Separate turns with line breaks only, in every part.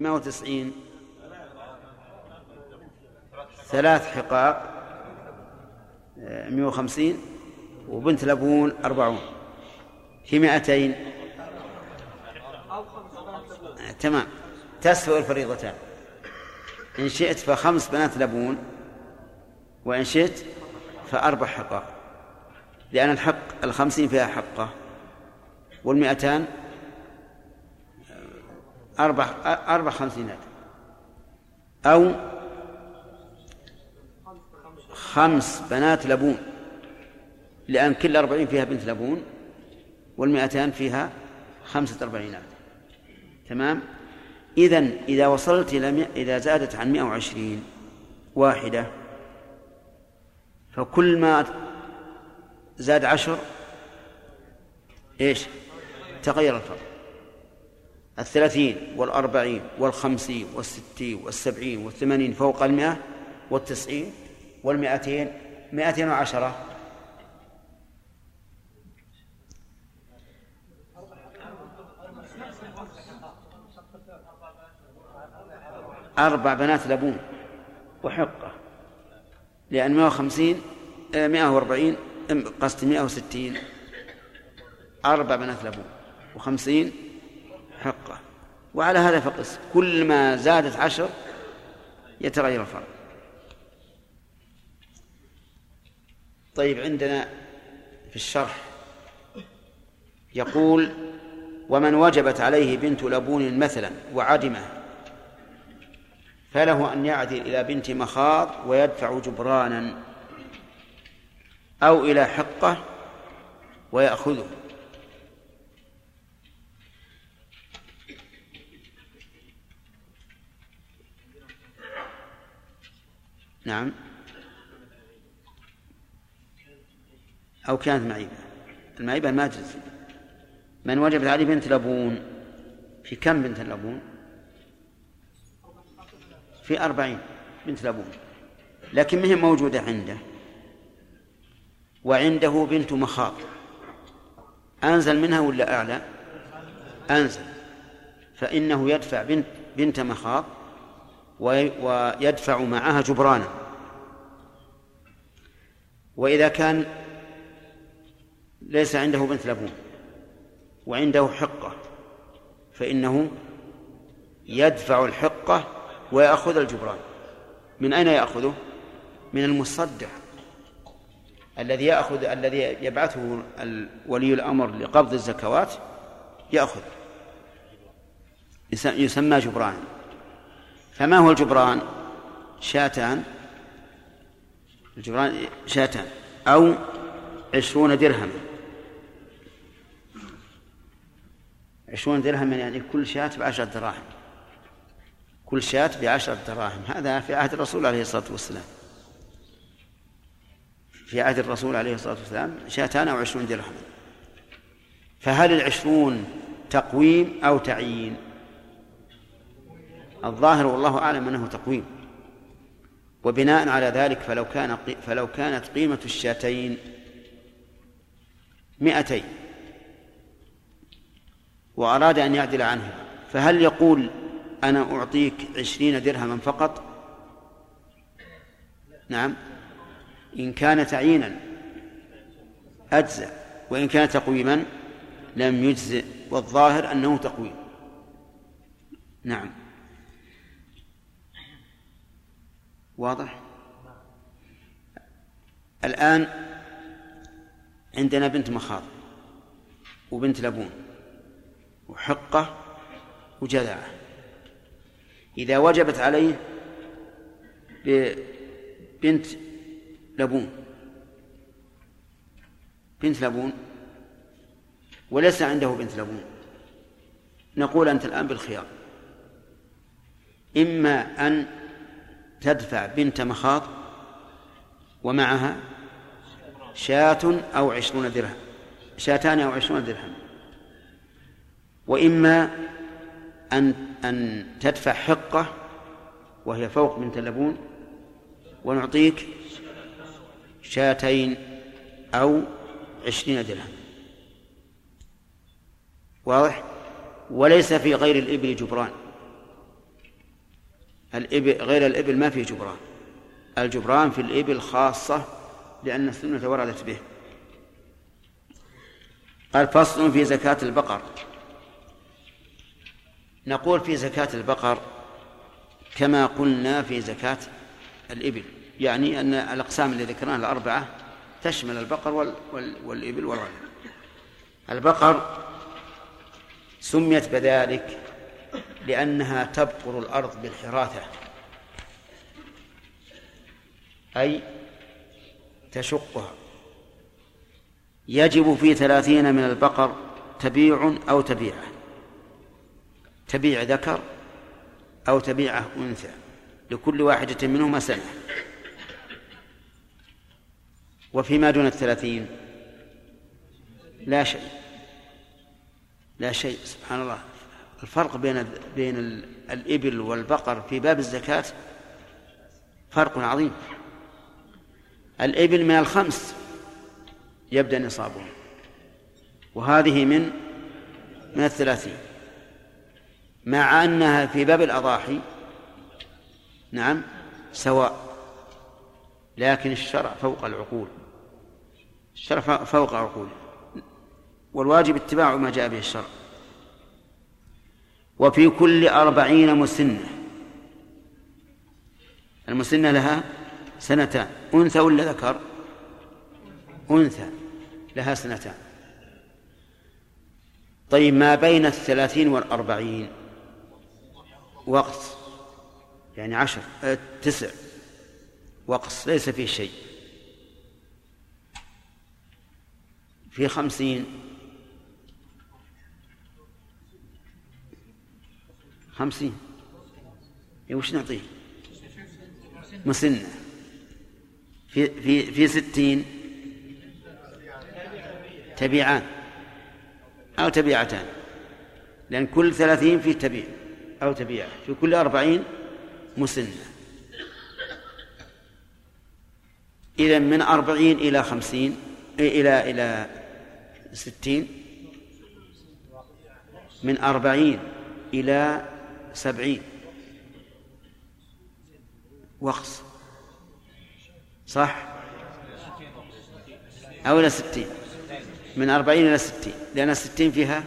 190 ثلاث حقاق 150 وبنت لبون 40 في 200 تمام. تسوى الفريضتان. إن شئت فخمس بنات لبون وإن شئت فأربع حقاق. لأن الحق الخمسين فيها حقة والمئتان أربع أربع خمسينات. أو خمس بنات لبون. لأن كل أربعين فيها بنت لبون والمئتان فيها خمسة أربعينات. تمام؟ إذن إذا وصلت إلى إذا زادت عن مئة وعشرين واحدة فكل ما زاد عشر إيش؟ تغير الفرق. الثلاثين والأربعين والخمسين والستين والسبعين والثمانين فوق المئة والتسعين والمئتين مئتين وعشرة. أربع بنات لبون وحقة لأن 150 140 قصد 160 أربع بنات لبون و50 حقه. وعلى هذا فقس. كل ما زادت عشر يتغير الفرق. طيب عندنا في الشرح يقول ومن وجبت عليه بنت لبون مثلا وعدمه فله أن يعدل إلى بنت مخاض ويدفع جبرانا أو إلى حقة ويأخذه. نعم. أو كانت معيبة. المعيبة ما تجزي من وجبت عليه بنت لبون. في كم بنت لبون؟ في أربعين بنت لبون. لكن مهم موجودة عنده؟ وعنده بنت مخاض أنزل منها ولا أعلى؟ أنزل. فإنه يدفع بنت بنت مخاض ويدفع معها جبرانا. وإذا كان ليس عنده بنت لبون وعنده حقة فإنه يدفع الحقة ويأخذ الجبران. من أين يأخذه؟ من المصدع الذي يأخذ الذي يبعثه ولي الأمر لقبض الزكوات يأخذ. يسمى جبران. فما هو الجبران؟ شاتان. الجبران شاتان أو عشرون درهما عشرون درهما يعني كل شاة بعشرة دراهم. كل شاة بعشرة دراهم. هذا في عهد الرسول عليه الصلاة والسلام. في عهد الرسول عليه الصلاة والسلام شاتان أو عشرون درهم. فهل العشرون تقويم أو تعيين؟ الظاهر والله أعلم أنه تقويم. وبناء على ذلك فلو كان فلو كانت قيمة الشاتين مئتين. وأراد أن يعدل عنها فهل يقول أنا أعطيك عشرين درهما فقط؟ نعم. إن كان تعيينا أجزأ وإن كان تقويما لم يجزئ والظاهر أنه تقويم. نعم. واضح؟ الآن عندنا بنت مخاض وبنت لبون وحقة وجذعة إذا وجبت عليه بنت لبون بنت لبون وليس عنده بنت لبون نقول أنت الآن بالخيار. إما أن تدفع بنت مخاض ومعها شاة أو عشرون درهم شاتان أو عشرون درهم. وإما أن أن تدفع حقة وهي فوق بنت اللبون ونعطيك شاتين أو عشرين درهم. واضح؟ وليس في غير الإبل جبران. الإبل غير الإبل ما فيه جبران. الجبران في الإبل خاصة لأن السنة وردت به. قال فصل في زكاة البقر. نقول في زكاة البقر كما قلنا في زكاة الإبل. يعني أن الأقسام اللي ذكرناها الأربعة تشمل البقر وال وال والإبل والغنم البقر سميت بذلك لأنها تبقر الأرض بالحراثة. أي تشقها. يجب في ثلاثين من البقر تبيع أو تبيعة. تبيع ذكر أو تبيعة أنثى. لكل واحدة منهما سنة. وفيما دون الثلاثين لا شيء. لا شيء سبحان الله. الفرق بين بين الإبل والبقر في باب الزكاة فرق عظيم. الإبل من الخمس يبدأ نصابهم وهذه من من الثلاثين. مع أنها في باب الأضاحي نعم سواء لكن الشرع فوق العقول. الشرع فوق العقول. والواجب اتباع ما جاء به الشرع. وفي كل أربعين مسنة. المسنة لها سنتان أنثى ولا ذكر؟ أنثى لها سنتان. طيب ما بين الثلاثين والأربعين؟ وقت يعني عشر أه تسع. وقص ليس فيه شيء. في خمسين خمسين. وش نعطيه؟ مسنة في في في ستين. تبيعان أو تبيعتان لأن كل ثلاثين فيه تبيع أو تبيع في كل أربعين مسنة إذا من أربعين إلى خمسين إلى إلى ستين. من أربعين إلى سبعين. وقص صح؟ أو إلى ستين. من أربعين إلى ستين. لأن الستين فيها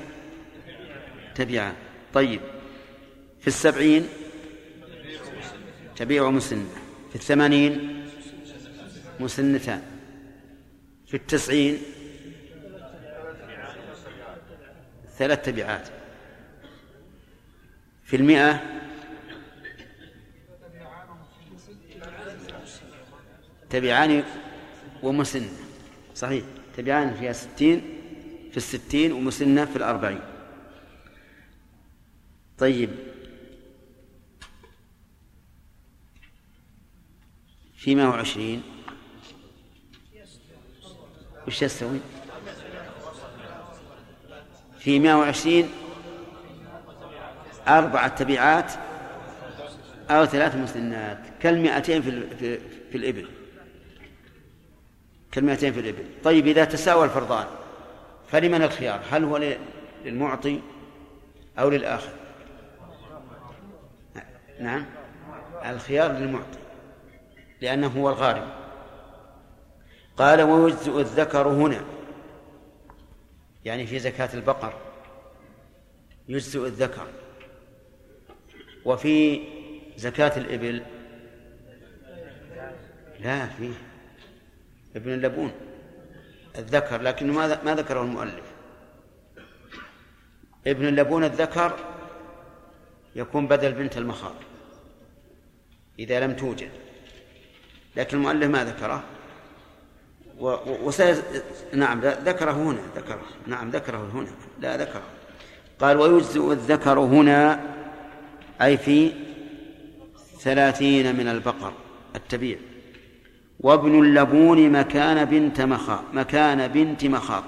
تبيعان طيب. في السبعين تبيع مسنة في الثمانين مسنتان. في التسعين ثلاث تبعات. في المئة؟ تبعان ومسنة صحيح. تبعان فيها ستين في الستين ومسنة في الأربعين. طيب. في مئة وعشرين. وش يستوي؟ في مئة وعشرين أربعة تبعات أو ثلاث مسنات كالمئتين في, في, في الإبل. كالمئتين في الإبل. طيب إذا تساوى الفرضان فلمن الخيار؟ هل هو للمعطي أو للآخر؟ نعم. الخيار للمعطي لأنه هو الغالب قال ويجزئ الذكر هنا يعني في زكاة البقر يجزئ الذكر. وفي زكاة الإبل؟ لا فيه ابن اللبون الذكر لكنه ما ما ذكره المؤلف. ابن اللبون الذكر يكون بدل بنت المخاض إذا لم توجد. لكن المؤلف ما ذكره. و... وسيز... نعم ذكره هنا ذكره نعم ذكره هنا لا ذكره. قال ويجزئ الذكر هنا أي في ثلاثين من البقر التبيع. وابن اللبون مكان بنت مخاض مكان بنت مخاض.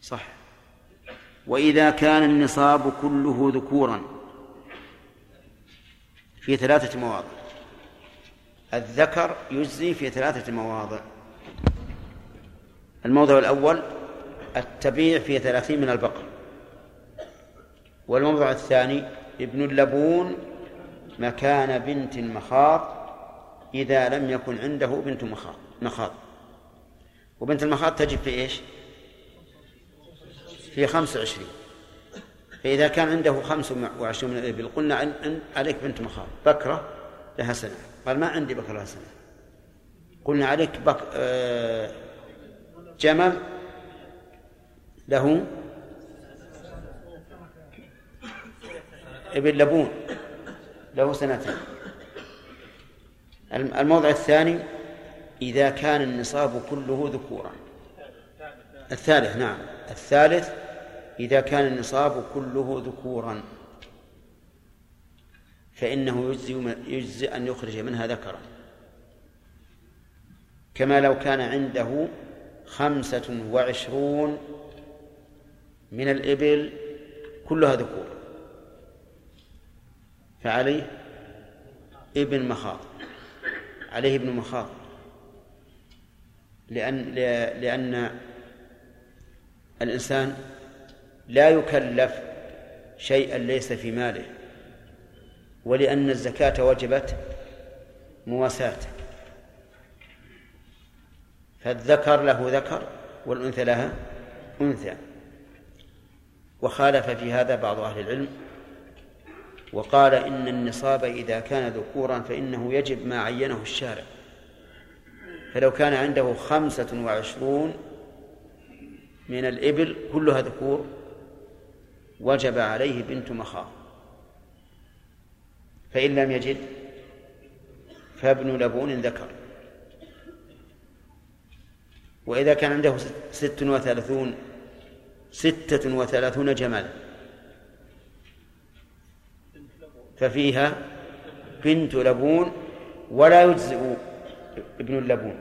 صح. وإذا كان النصاب كله ذكورا. في ثلاثة مواضع. الذكر يجزي في ثلاثة مواضع. الموضع الأول التبيع في ثلاثين من البقر. والموضع الثاني ابن اللبون مكان بنت المخاض إذا لم يكن عنده بنت مخاض مخاض. وبنت المخاض تجب في إيش؟ في خمس وعشرين. فإذا كان عنده خمس وعشرون من الإبل قلنا عليك بنت مخاض. بكرة؟ لها سنة. قال ما عندي بكرة لها سنة. قلنا عليك بك آه جمل له ابن لبون له سنتين. الموضع الثاني إذا كان النصاب كله ذكورا. الثالث نعم. الثالث إذا كان النصاب كله ذكورا. فإنه يجزي, يجزي أن يخرج منها ذكرا. كما لو كان عنده خمسة وعشرون من الإبل كلها ذكور. فعليه ابن مخاض. عليه ابن مخاض. لأن لأن الإنسان لا يكلف شيئا ليس في ماله ولأن الزكاة وجبت مواساة. فالذكر له ذكر والأنثى لها أنثى. وخالف في هذا بعض أهل العلم وقال إن النصاب إذا كان ذكورا فإنه يجب ما عينه الشارع. فلو كان عنده خمسة وعشرون من الإبل كلها ذكور وجب عليه بنت مخاض. فإن لم يجد فابن لبون ذكر. وإذا كان عنده ست وثلاثون ستة وثلاثون جملا ففيها بنت لبون ولا يجزئ ابن اللبون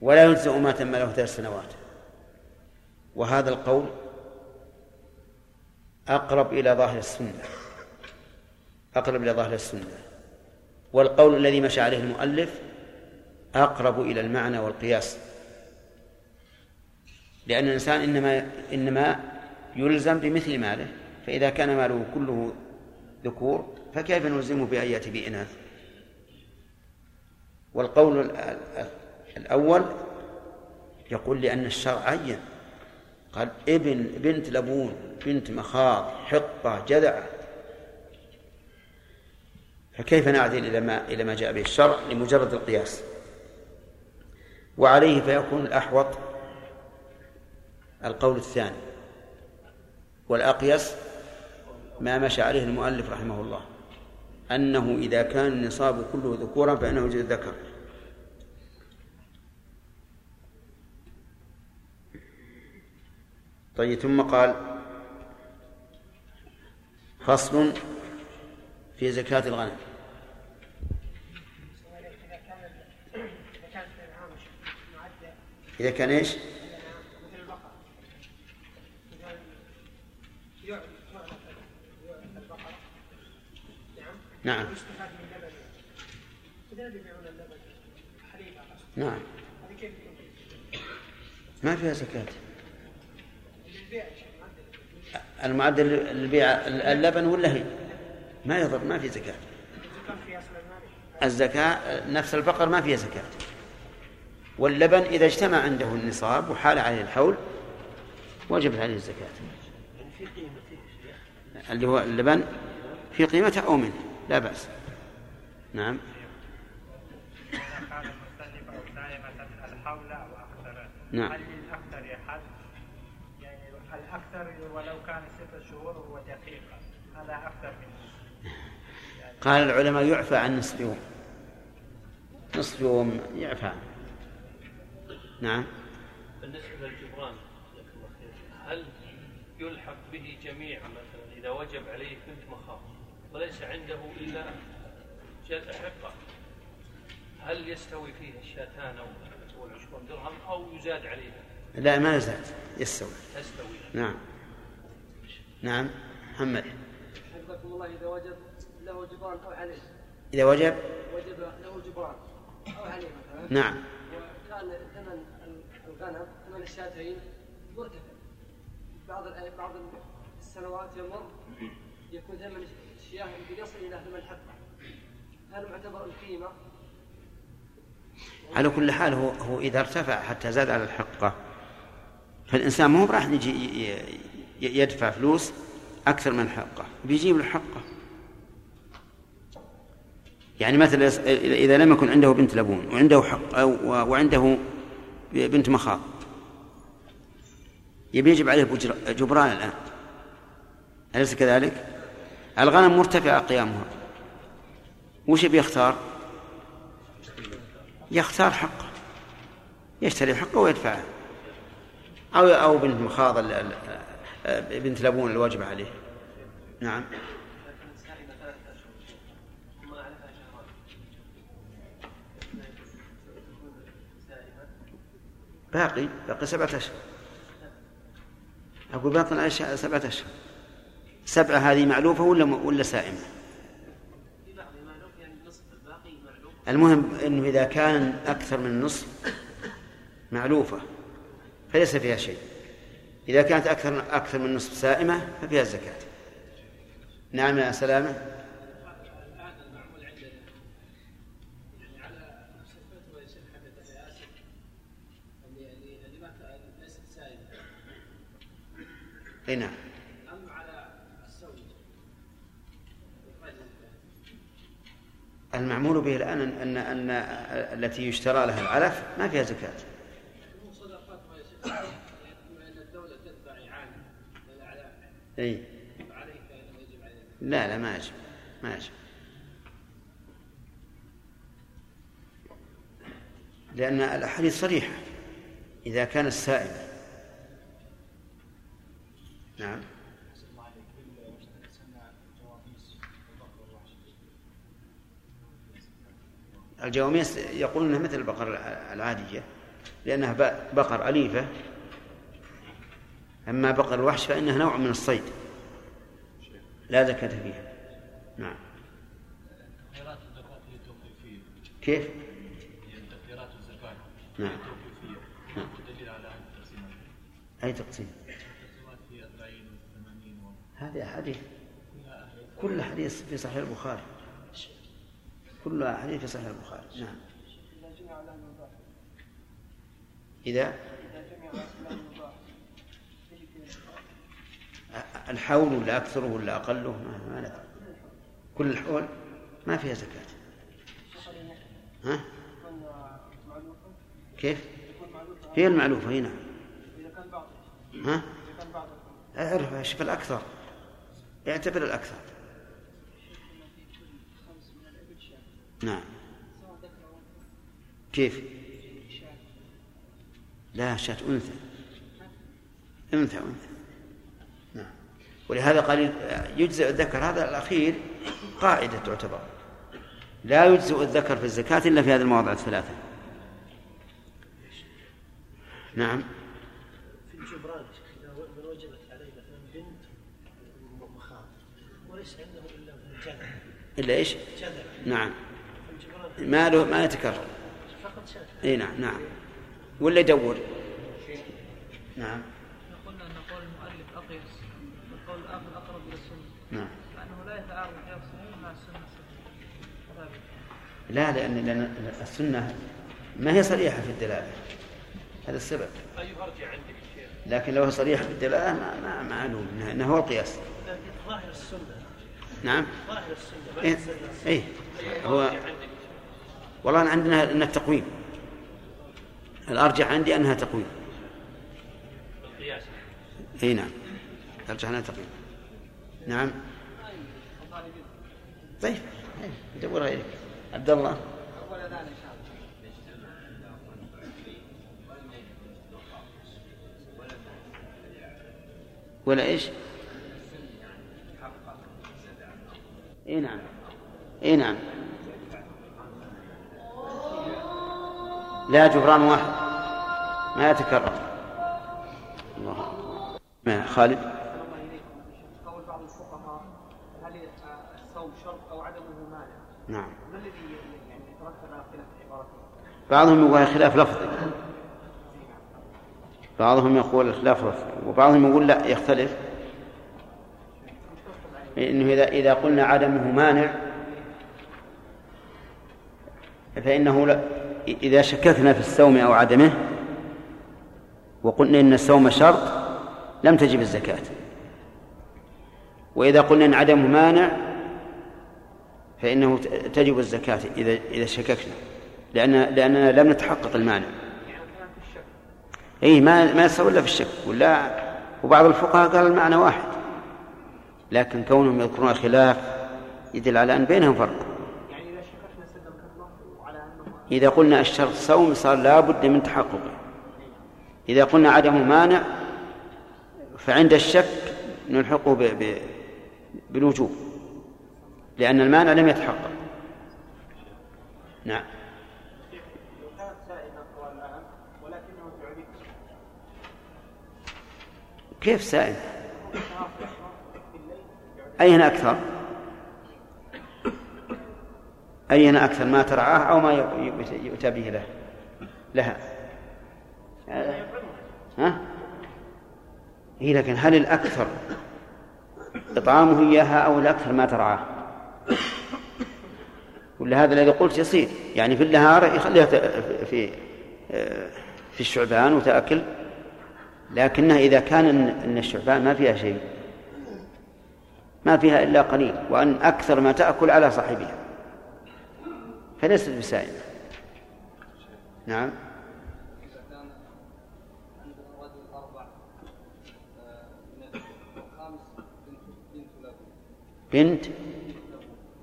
ولا يجزئ ما تم له ثلاث سنوات. وهذا القول أقرب إلى ظاهر السنة. أقرب إلى ظاهر السنة. والقول الذي مشى عليه المؤلف أقرب إلى المعنى والقياس. لأن الإنسان إنما إنما يلزم بمثل ماله. فإذا كان ماله كله ذكور فكيف نلزمه بأن يأتي بإناث؟ والقول الأول يقول لأن الشرع عين. قال ابن بنت لبون بنت مخاض حقة جذعة فكيف نعدل إلى ما إلى ما جاء به الشرع؟ لمجرد القياس. وعليه فيكون الأحوط القول الثاني. والأقيس ما مشى عليه المؤلف رحمه الله أنه إذا كان النصاب كله ذكورا فإنه يجد ذكر طيب ثم قال فصل في زكاة الغنم إذا كان إيش؟ نعم. نعم. ما فيها زكاة. المعدل للبيع اللبن ولا هي؟ ما يضر ما في زكاة. الزكاة نفس البقر ما فيها زكاة. واللبن إذا اجتمع عنده النصاب وحال عليه الحول وجبت عليه الزكاة. اللي هو اللبن في قيمته أو منه. لا بأس. نعم. نعم. هل للأكثر يحل؟ يعني الأكثر ولو كان ستة شهور هو دقيقة هذا أكثر من قال العلماء يعفى عن نصف يوم. نصف يوم يعفى. عنه نعم.
بالنسبة للجبران هل يلحق به جميع مثلا إذا وجب عليه بنت مخاض وليس عنده إلا حقة. هل يستوي فيه الشاتان أو العشرون درهم أو يزاد عليه؟
لا ما يزاد يستوي.
يستوي
نعم. نعم. محمد.
حفظكم الله إذا وجب له جبران أو عليه
إذا وجب؟
وجب له جبران أو عليه مثلا.
نعم.
وكان ثمن الغنم ثمن الشاتين مرتفع. بعض بعض السنوات يمر يكون ثمن الشياه يصل حقه. هل معتبر القيمة.
على كل حال هو هو إذا ارتفع حتى زاد على الحقة فالإنسان ما هو راح يجي يدفع فلوس أكثر من حقه بيجيب له حقه يعني مثلا اذا لم يكن عنده بنت لبون وعنده حق أو- وعنده بنت مخاض يبي يجب عليه جبران الآن. أليس كذلك؟ الغنم مرتفعة قيامها. وش بيختار؟ يختار؟ حقه يشتري حقه ويدفعه. أو أو بنت مخاض بنت لبون الواجب عليه. نعم. باقي باقي سبعة أشهر. أقول باقي سبعة أشهر. سبعة هذه معلوفة ولا ولا سائمة؟
نصف
المهم إنه إذا كان أكثر من النصف معلوفة فليس فيها شيء. إذا كانت أكثر أكثر من النصف سائمة ففيها الزكاة. نعم يا سلامة.
الآن المعمول عندنا يعني على صفته ويصير حدث يا آسف اللي اللي اللي ما ك- ليست سائمة
اي نعم
أما على الزوج إخراج الزكاة.
المعمول به الآن ان ان التي يشترى لها العلف ما فيها
أن يجب عليه
لا لا ما يجب ما يجب. لأن الأحاديث صريحة. إذا كانت سائمة نعم. الجواميس يقولون إنها مثل البقر العادية لأنها بقر أليفة. أما بقر الوحش فإنها نوع من الصيد. لا زكاة فيها. نعم. كيف؟ نعم. نعم. أي تقسيم؟
التقسيمات هي 40 و 80 و
هذه حديث كل حديث في صحيح البخاري. كلها حديث في صحيح البخاري. نعم. إذا؟ الحول ولا أكثره ولا أقله؟ ما, ما ندري. كل الحول ما فيها زكاة. ها؟ كيف؟ هي المعلوفة هنا
بعض
ها؟
اذا كان بعض
اعرف شوف الأكثر. اعتبر الأكثر
خمس من الابل شاة
نعم. كيف؟ لا شاة أنثى. أنثى أنثى. نعم. ولهذا قال يجزئ الذكر هذا الأخير قاعدة تعتبر. لا يجزئ الذكر في الزكاة إلا في هذه المواضع الثلاثة. نعم.
في الجبران إذا من وجبت عليه مثلا بنت مخاض وليس عنده إلا جذع
إلا إيش؟
جذع
نعم. ما له ما يتكرر. إي نعم نعم. ولا يدور؟ نعم.
قلنا ان قول المؤلف اقيس والقول الآخر اقرب إلى السنة
نعم
لأنه لا يتعارض مع السنة.
لا لأن لأن السنة ما هي صريحة في الدلالة. هذا السبب.
عندك الشيخ
لكن لو هي صريحة في الدلالة ما ما معلوم انه هو القياس.
لكن ظاهر السنة.
نعم.
ظاهر السنة ما
اي إيه. هو والله أنا عندنا أنها تقويم. الأرجح عندي أنها تقويم.
القياس.
إي نعم. الأرجح أنها تقويم. نعم. طيب. دور غيرك عبد الله. ولا إيش؟ إي نعم. إي نعم. لا جبران واحد ما يتكرر الله. ما خالد
قول بعض الفقهاء هل الصوم شرط أو عدمه مانع؟
نعم
ما الذي يعني يترتب على خلاف؟
بعضهم يقول خلاف لفظي بعضهم يقول خلاف لفظي وبعضهم يقول لا يختلف إنه إذا إذا قلنا عدمه مانع فإنه لا إذا شككنا في الصوم أو عدمه وقلنا إن الصوم شرط لم تجب الزكاة. وإذا قلنا إن عدمه مانع فإنه تجب الزكاة إذا إذا شككنا لأن لأننا لم نتحقق المانع. أي ما ما يصير إلا في الشك ولا وبعض الفقهاء قال المعنى واحد. لكن كونهم يذكرون خلاف يدل على أن بينهم فرق
يعني اذا شككنا سلمك الله وعلى انه
إذا قلنا الشرط صوم صار لا بد من تحققه إذا قلنا عدم مانع فعند الشك نلحقه ب... ب... بالوجوب لأن المانع لم يتحقق. نعم. كيف سائل؟ أين أكثر؟ أين أكثر ما ترعاه أو ما يؤتى به له؟ لها. ها؟ هي لكن هل الأكثر إطعامه إياها أو الأكثر ما ترعاه؟ ولا هذا الذي قلت يصير. يعني في النهار يخليها في في الشعبان وتأكل لكنها إذا كان إن الشعبان ما فيها شيء ما فيها إلا قليل وأن أكثر ما تأكل على صاحبها. فليست بسائمة نعم.
بنت.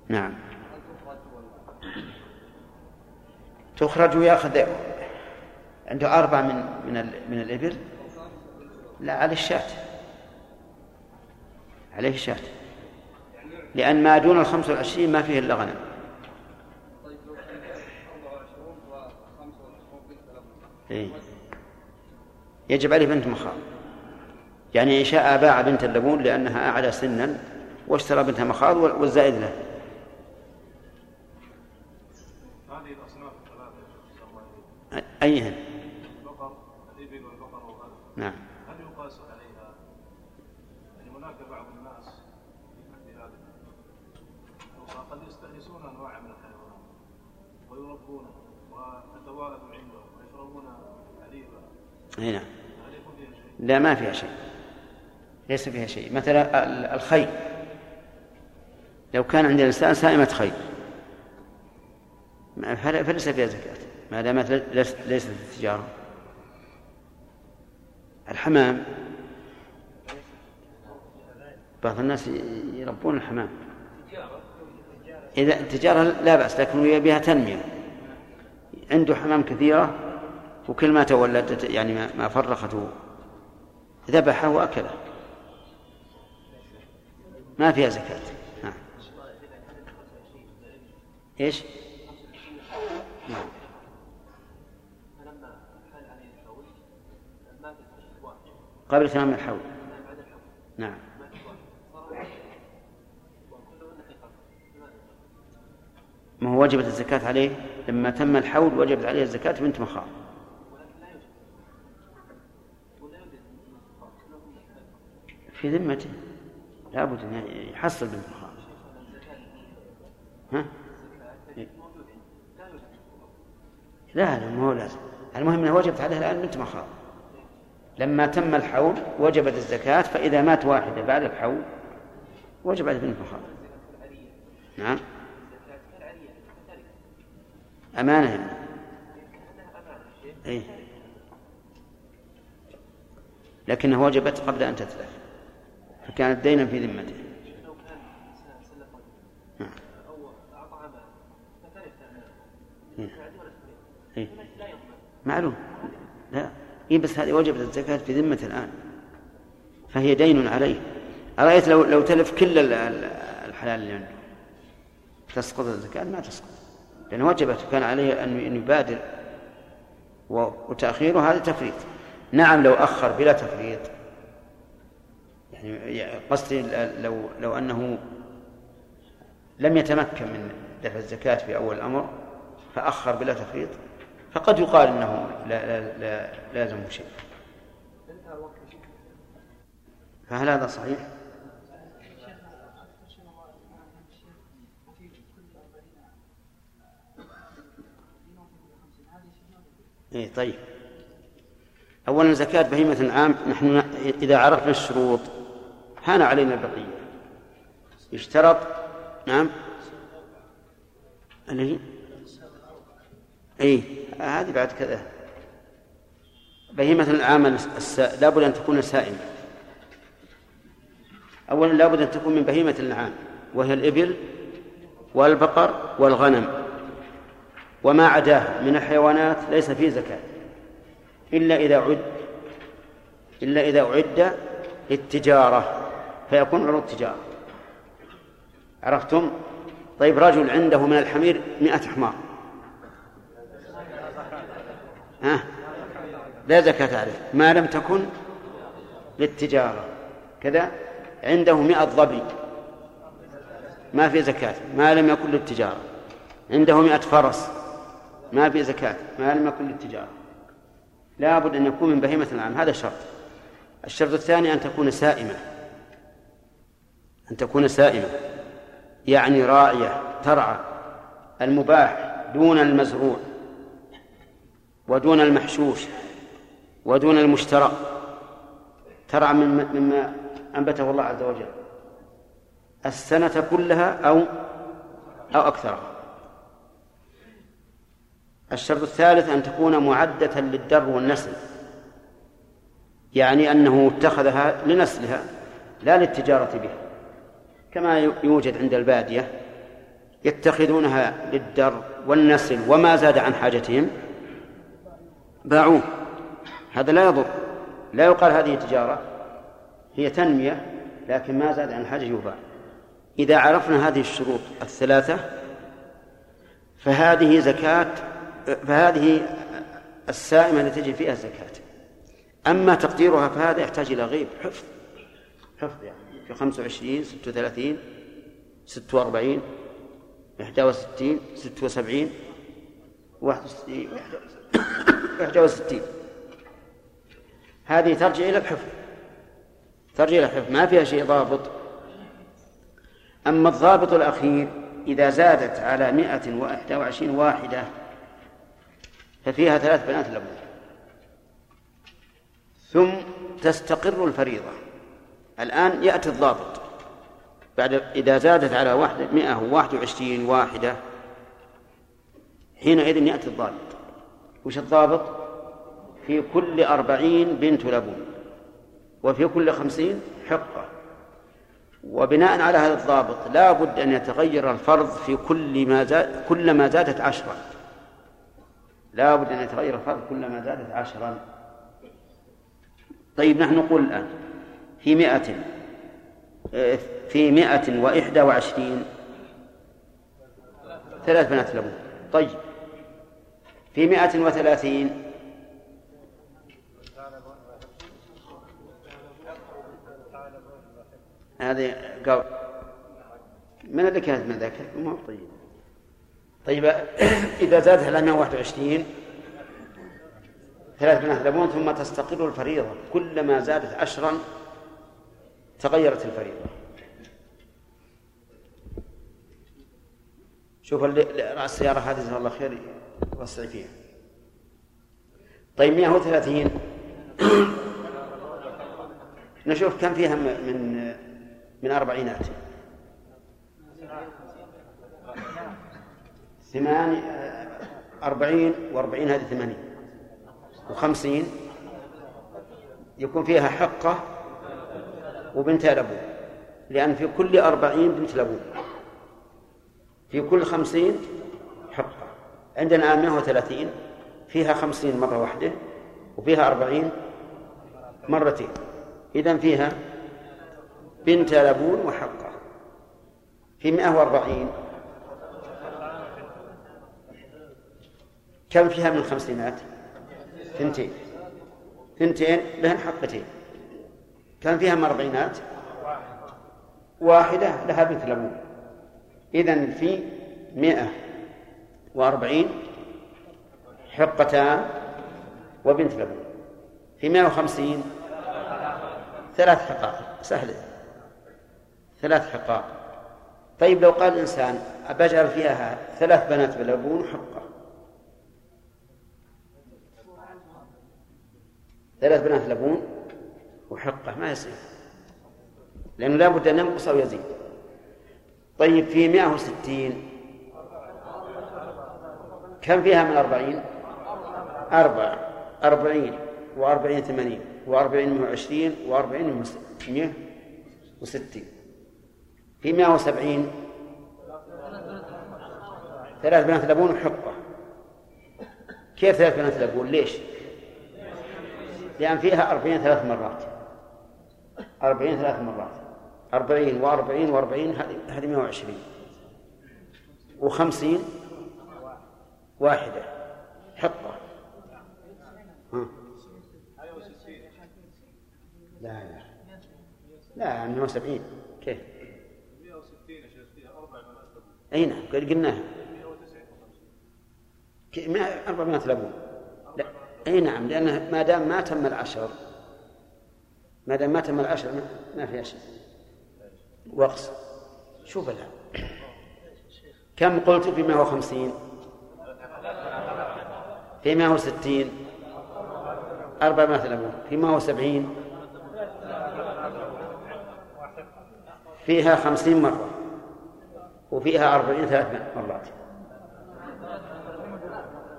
نعم.
تخرج
ويأخذ عنده أربع من من من الإبل؟ لا على الشاة. عليه الشاة. لأن ما دون الخمس والعشرين ما فيه إلا غنم
طيب لو كان 24 و25 بنت له
إيه. يجب عليه بنت مخاض. يعني إن شاء باع بنت اللبون لأنها أعلى سنا واشترى بنت مخاض وال- والزائد له.
هذه.
أيهن؟
البقر الإبل والبقر والغنم.
نعم
هل يقاس عليها؟ يعني هناك بعض الناس في هذه الأوصاف قد يستأنسون انواع من الحيوانات ويربونها وتتوالد عندهم ويشربون حليبا
نعم.
يكون فيها شيء؟
لا ما فيها شيء. ليس فيها شيء. مثلا ال- الخيل. لو كان عند الإنسان سائمة خيل. فليس فيها زكاة. ما دامت ليست تجارة. الحمام. بعض الناس يربون الحمام. إذا تجارة لا بأس لكن بها تنمية. عنده حمام كثيرة. وكل ما تولدت يعني ما- فرخته ذبحه وأكله. ما فيها زكاة. نعم. إيش؟ نعم. قبل تمام الحول. نعم؟ ما هو وجبت الزكاة عليه؟ لما تم الحول وجبت عليه الزكاة بنت مخاض
ولكن لا يوجد ولا يوجد كلهن حقق
في ذمته. لابد أن يحصل مخاض ها؟
لا
لا ما هو لازم. المهم انها وجبت عليه الآن بنت مخاض. لما تم الحول وجبت الزكاة فإذا مات واحدة بعد الحول وجبت بنت مخاض. نعم. أمانة. يعني. إيه. لكنها وجبت قبل أن تتلف. فكانت دينا في ذمته. نعم. معلوم. لا. إيه بس هذه وجبت الزكاة في ذمة الآن. فهي دين عليه. أرأيت لو لو تلف كل ال- ال- الحلال اللي عنده. تسقط الزكاة؟ ما تسقط. لأن وجبت كان عليه أن يبادر. وتأخيره هذا تفريط. نعم لو أخر بلا تفريط. يعني قصدي لو لو أنه لم يتمكن من دفع الزكاة في أول الأمر فأخر بلا تخفيض فقد يقال أنه لا لا لا لازم شيء فهل هذا صحيح؟ اي طيب أولا زكاة بهيمة عام نحن إذا عرفنا الشروط هان علينا البقية. يشترط نعم. اللي اي هذه بعد كذا. بهيمة العام الس... لابد أن تكون سائمة. أولا لابد أن تكون من بهيمة الأنعام وهي الإبل والبقر والغنم وما عداه من الحيوانات ليس فيه زكاة. إلا إذا عد إلا إذا أعد للتجارة. فيكون عروض تجارة. عرفتم؟ طيب رجل عنده من الحمير مئة حمار. ها؟ لا زكاة عليه. ما لم تكن للتجارة. كذا؟ عنده مئة ظبي ما في زكاة. ما لم يكن للتجارة. عنده مئة فرس. ما في زكاة. ما لم يكن للتجارة. لابد أن يكون من بهيمة العام هذا شرط. الشرط الثاني أن تكون سائمة. أن تكون سائمة يعني راعية ترعى المباح دون المزروع ودون المحشوش ودون المشترى. ترعى مما أنبته الله عز وجل. السنة كلها أو أو أكثرها. الشرط الثالث أن تكون معدة للدر والنسل. يعني أنه اتخذها لنسلها لا للتجارة بها. كما يوجد عند البادية يتخذونها للدر والنسل وما زاد عن حاجتهم باعوه. هذا لا يضر. لا يقال هذه تجارة هي تنمية لكن ما زاد عن حاجة يباع. إذا عرفنا هذه الشروط الثلاثة فهذه زكاة فهذه السائمة التي تجي فيها الزكاة. أما تقديرها فهذا يحتاج إلى غيب حفظ. حفظ يعني. في خمسة وعشرين ستة وثلاثين ستة وأربعين إحدى وستين ستة وسبعين واحد وستين واحد وستين. هذه ترجع إلى الحفظ ترجع إلى الحفظ ما فيها شيء ضابط. أما الضابط الأخير إذا زادت على مائة وإحدى وعشرين واحدة ففيها ثلاث بنات لبون ثم تستقر الفريضة. الآن يأتي الضابط. بعد إذا زادت على واحدة مئة وواحد وعشرين واحدة حينئذ يأتي الضابط. وش الضابط؟ في كل أربعين بنت لبون. وفي كل خمسين حقة. وبناء على هذا الضابط لا بد أن يتغير الفرض في كل ما زاد كلما زادت عشرا. لا بد أن يتغير الفرض كلما زادت عشرا. طيب نحن نقول الآن في مئة في مئة وإحدى وعشرين. ثلاث بنات لبون طيب. في مئة وثلاثين. هذه قول من اللي كانت من ذاك؟ طيب. طيب إذا زادت على 121 ثلاث بنات لبون ثم تستقر الفريضة. كلما زادت عشرا تغيرت الفريضة. شوف رأس السيارة هذه جزاه الله خير وسع فيها. طيب 130 نشوف كم فيها من من أربعينات. ثمان أربعين وأربعين هذه ثمانين. وخمسين. يكون فيها حقة وبنت لبون لأن في كل أربعين بنت لبون في كل خمسين حقة. عندنا الآن 130 فيها خمسين مرة واحدة وفيها أربعين مرتين. إذا فيها بنت لبون وحقة. في 140 كم فيها من الخمسينات؟ ثنتين. ثنتين لهن حقتين. كم فيها من أربعينات؟ واحدة لها بنت لبون إذا في مئة وأربعين حقتان وبنت لبون في مئة وخمسين ثلاث حقائق. سهلة ثلاث حقائق. طيب لو قال الإنسان أبجعل فيها ثلاث بنات بلبون حقة. ثلاث بنات لبون وحقة ما يصير. لأنه لا بد أن ينقص أو يزيد. طيب في 160 كم فيها من أربعين؟ أربعة. أربعين وأربعين ثمانين وأربعين وعشرين وأربعين مئة وستين. في مئة وسبعين ثلاث بنات لبون وحقة. كيف ثلاث بنات لبون؟ ليش؟ لأن فيها أربعين ثلاث مرات. أربعين ثلاث مرات. أربعين وأربعين وأربعين هذه مئة وعشرين. وخمسين واحدة. ها. لا لا. لا 170 كيف؟
160 يا فيها بنات
اي نعم قلناها أربع بنات لبون. لا أي نعم لأنه ما دام ما تم العشر ما دام ما تم العشر ما فيها شيء وقص شوف الآن. كم قلت في 150 في 160 أربع بنات لبون في 170 فيها خمسين مرة. وفيها أربعين ثلاث مرات.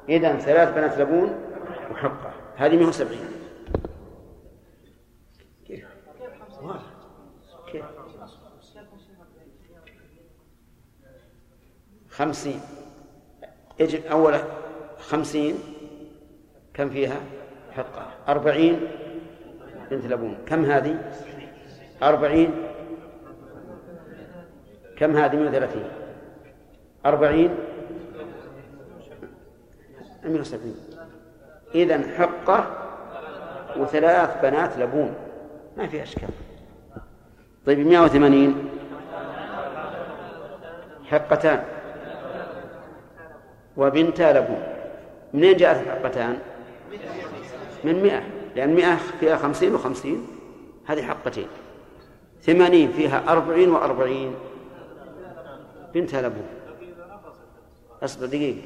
إذا ثلاث بنات لبون وحقة. هذه 170 كيف؟ خمسين. يجب أولا خمسين. كم فيها؟ حقة. أربعين. بنت لبون كم هذه؟ أربعين. كم هذه من ثلاثين؟ أربعين. من وسبعين إذا حقة وثلاث بنات لبون. ما في أشكال. طيب مئة وثمانين. حقتان. وبنتا لبون منين جاءت الحقتان؟ من مئة. لأن مئة فيها خمسين وخمسين. هذه حقتين. ثمانين فيها أربعين وأربعين. بنت لبون أصبر دقيقة.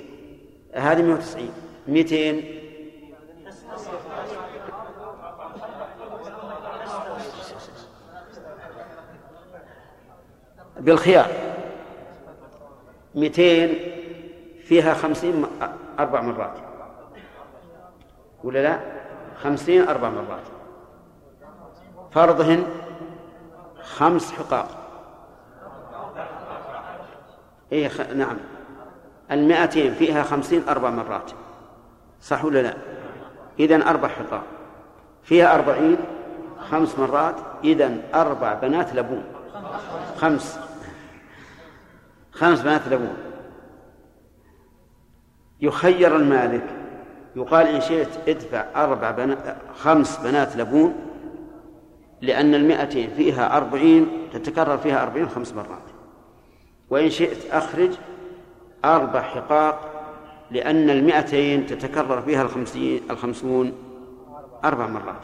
هذه 190 200 بالخيار. 200 فيها خمسين أربع مرات. ولا لا؟ خمسين أربع مرات. فرضهن خمس حقاق. إيه خ... نعم. المائتين فيها خمسين أربع مرات. صح ولا لا؟ إذن أربع حقاق. فيها أربعين خمس مرات. إذن أربع بنات لبون. خمس. خمس بنات لبون يخير المالك. يقال إن شئت ادفع أربع بنات خمس بنات لبون لأن المائتين فيها أربعين تتكرر فيها أربعين خمس مرات. وإن شئت أخرج أربع حقاق لأن المائتين تتكرر فيها الخمسين الخمسون أربع مرات.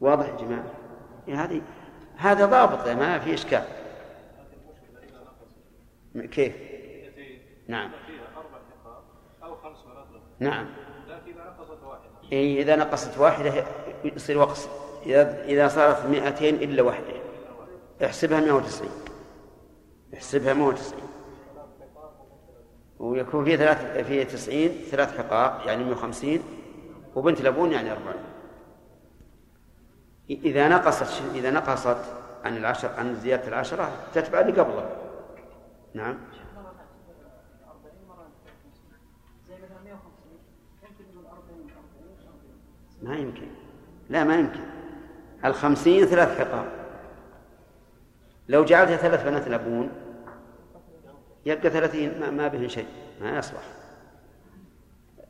واضح يا جماعة؟ إيه هذه هذا ضابط ما في إشكال. كيف؟ نعم. نعم.
لكن إذا نقصت واحدة.
إيه إذا نقصت واحدة يصير وقص إذا إذا صارت 200 إلا واحدة. احسبها 190 احسبها 190 ويكون في ثلاث في 90 ثلاث حقاق يعني 150 وبنت لبون يعني 40 إذا نقصت إذا نقصت عن العشر عن زيادة العشرة تتبع اللي قبله. نعم. ما يمكن. لا ما يمكن. الخمسين ثلاث حقاق لو جعلتها ثلاث بنات لبون يبقى ثلاثين ما, ما بهن شيء ما يصلح.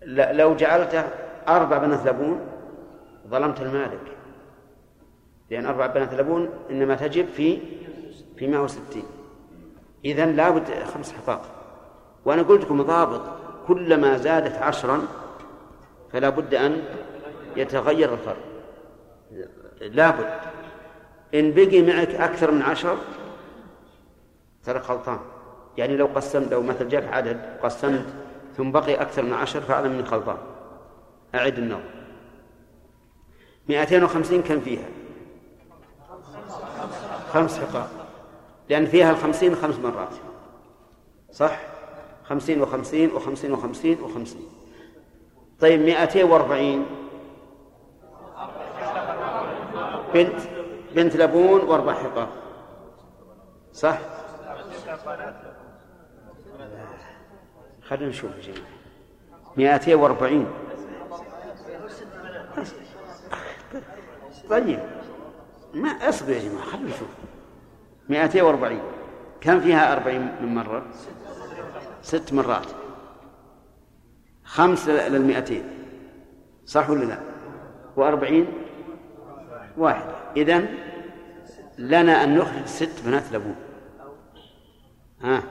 لو جعلته أربع بنات لبون ظلمت المالك. لأن أربع بنات لبون إنما تجب في في 160 إذا لابد خمس حقاق وأنا قلت لكم ضابط كلما زادت عشرا فلا بد أن يتغير الفرق. لابد. إن بقي معك أكثر من عشر ترى غلطان يعني لو قسمت لو مثل جاك عدد قسمت ثم بقي أكثر من عشر فأعلم أنك غلطان أعد النظر 250 كم فيها. خمس حقاق لأن فيها الخمسين خمس مرات. صح؟ خمسين وخمسين وخمسين وخمسين وخمسين. طيب مائتين وأربعين. بنت بنت لبون وأربع حقاق. صح؟ خلينا نشوف يا جماعة. وأربعين. طيب ما أصبر يا جماعة خلينا نشوف. مائتين وأربعين. كم فيها أربعين من مرة؟ ست مرات. خمس للمئتين. صح ولا لا؟ وأربعين؟ واحد. إذن لنا أن نخرج ست بنات لبون ها؟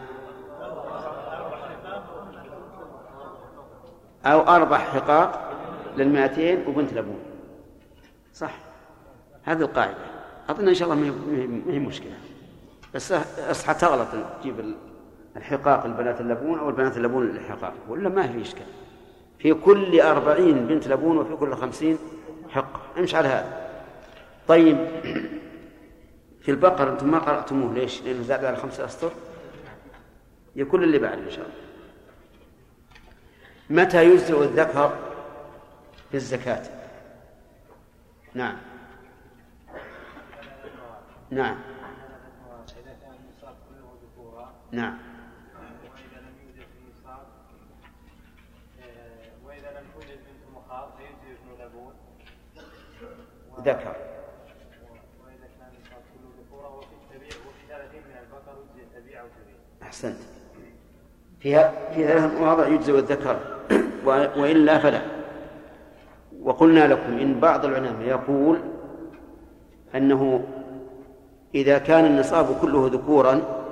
أو أربع حقاق للمئتين وبنت لبون صح. هذه القاعدة. أظن إن شاء الله ما هي مشكلة. بس أصحى تغلط تجيب الحقاق البنات اللبون أو البنات اللبون الحقاق ولا ما في إشكال. في كل أربعين بنت لبون وفي كل خمسين حق. امشي على هذا. طيب في البقر أنتم ما قرأتموه ليش؟ لأنه زاد على خمسة أسطر. يكون اللي بعد إن شاء الله. متى يجزئ الذكر في الزكاة؟ نعم. نعم. نعم.
وإذا لم يوجد وإذا لم مخاض ابن
ذكر.
وإذا كان النصاب كله وفي وفي ثلاثين من البقر يجزي
أحسنت. فيها في ثلاث مواضع يجزئ الذكر وإلا فلا. وقلنا لكم إن بعض العلماء يقول أنه إذا كان النصاب كله ذكورا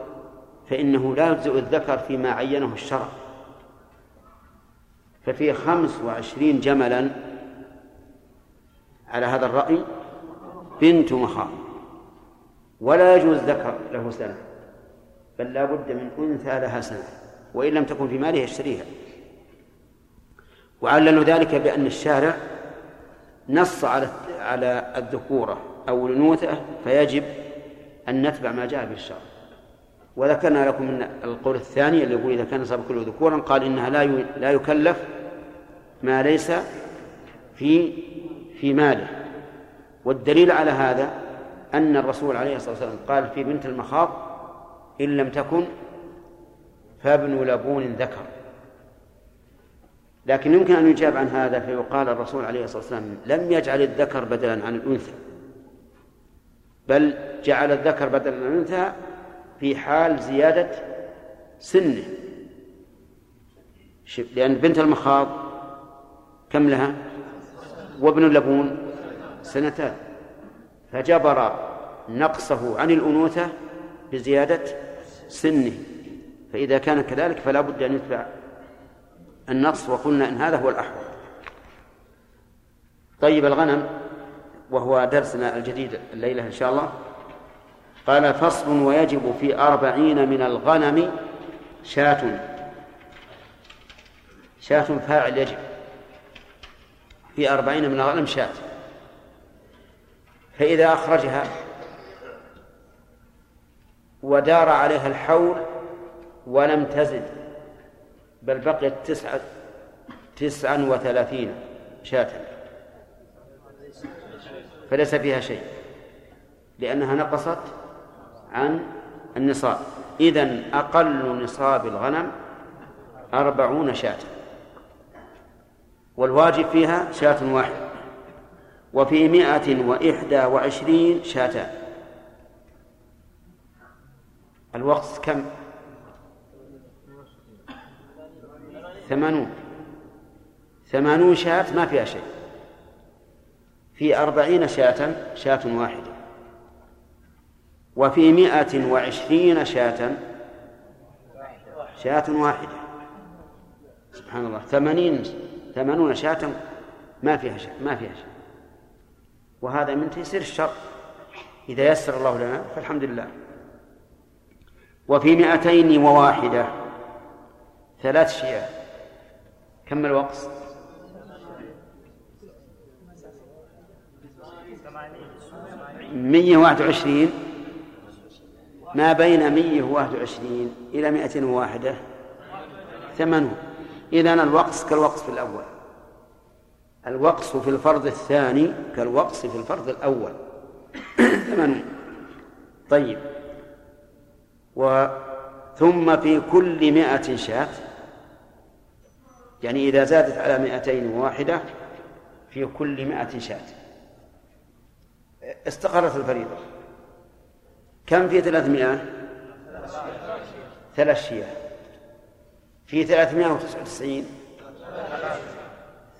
فإنه لا يجزئ الذكر فيما عينه الشرع. ففي خمس وعشرين جملا على هذا الرأي بنت مخاض. ولا يجوز ذكر له سنة بل لا بد من أنثى لها سنة وإن لم تكن في ماله يشتريها. وعللوا ذلك بأن الشارع نص على على الذكورة أو الأنوثة فيجب أن نتبع ما جاء به الشرع. وذكرنا لكم من القول الثاني اللي يقول إذا كان نصاب كله ذكورا قال إنها لا لا يكلف ما ليس في في ماله. والدليل على هذا أن الرسول عليه الصلاة والسلام قال في بنت المخاض إن لم تكن فابن لبون ذكر. لكن يمكن أن يجاب عن هذا فيقال الرسول عليه الصلاة والسلام لم يجعل الذكر بدلا عن الأنثى بل جعل الذكر بدلا عن الأنثى في حال زيادة سنه. لأن بنت المخاض كم لها؟ وابن اللبون سنتان. فجبر نقصه عن الأنوثة بزيادة سنه. فإذا كان كذلك فلا بد أن يتبع النص وقلنا إن هذا هو الأحوط. طيب الغنم وهو درسنا الجديد الليلة إن شاء الله قال فصل ويجب في أربعين من الغنم شاة. شاة فاعل يجب. في أربعين من الغنم شاة. فإذا أخرجها ودار عليها الحول ولم تزد بل بقيت تسعة تسعا وثلاثين شاة. فليس فيها شيء لأنها نقصت عن النصاب. إذن أقل نصاب الغنم أربعون شاة. والواجب فيها شاة واحدة. وفي مائة وإحدى وعشرين شاتان الوقت كم؟ ثمانون. ثمانون شاة ما فيها شيء. في أربعين شاة شاة واحدة. وفي مائة وعشرين شاة. شاة واحدة. سبحان الله. ثمانين ثمانون شاة ما فيها شيء ما فيها شيء وهذا من تيسير الشر. إذا يسر الله لنا فالحمد لله. وفي مائتين وواحدة. ثلاث شياه كم الوقت؟ مية وعشرين. ما بين مية واحد وعشرين إلى مائتين وواحدة. ثمنه. إذن الوقص كالوقص في الأول. الوقص في الفرض الثاني كالوقص في الفرض الأول. ثمنه. طيب. و ثم في كل مائة شاة. يعني إذا زادت على مائتين وواحدة في كل مائة شاة. استقرت الفريضة. كم في ثلاثمائة؟ ثلاث شياه في ثلاثمائة وتسعة وتسعين.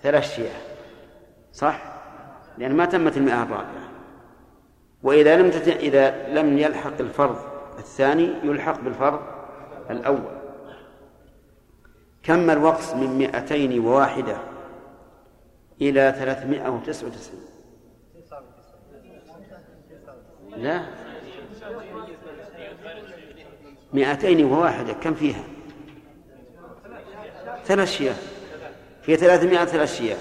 ثلاث شياه صح؟ لأن ما تمت المئة الرابعة. وإذا لم تت... إذا لم يلحق الفرض الثاني يلحق بالفرض الأول. كم الوقص من مئتين وواحدة إلى ثلاثمائة وتسعة وتسعين؟ لا. مئتين وواحدة كم فيها؟ ثلاث شياه في ثلاثمائة ثلاث شياه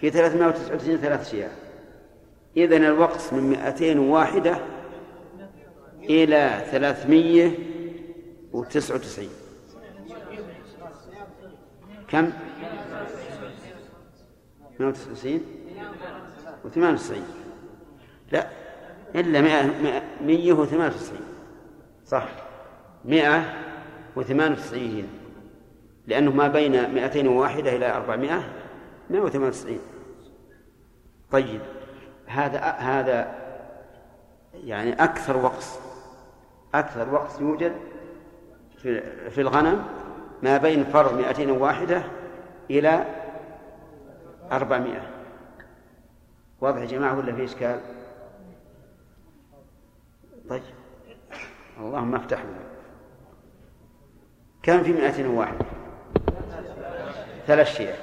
في ثلاثمائة وتسعة وتسعين ثلاث شياه إذن الوقص من مئتين وواحدة إلى ثلاثمية وتسعة وتسعين. كم؟ 199 و98 لا. إلا 100 198 صح. 198 لأنه ما بين 201 إلى 400 198 طيب هذا هذا يعني أكثر وقص. أكثر وقص يوجد في في الغنم ما بين فرض 201 إلى أربعمائة واضح يا جماعة ولا في إشكال؟ طيب. اللهم افتح لنا كم في مائة واحد ثلاث شيء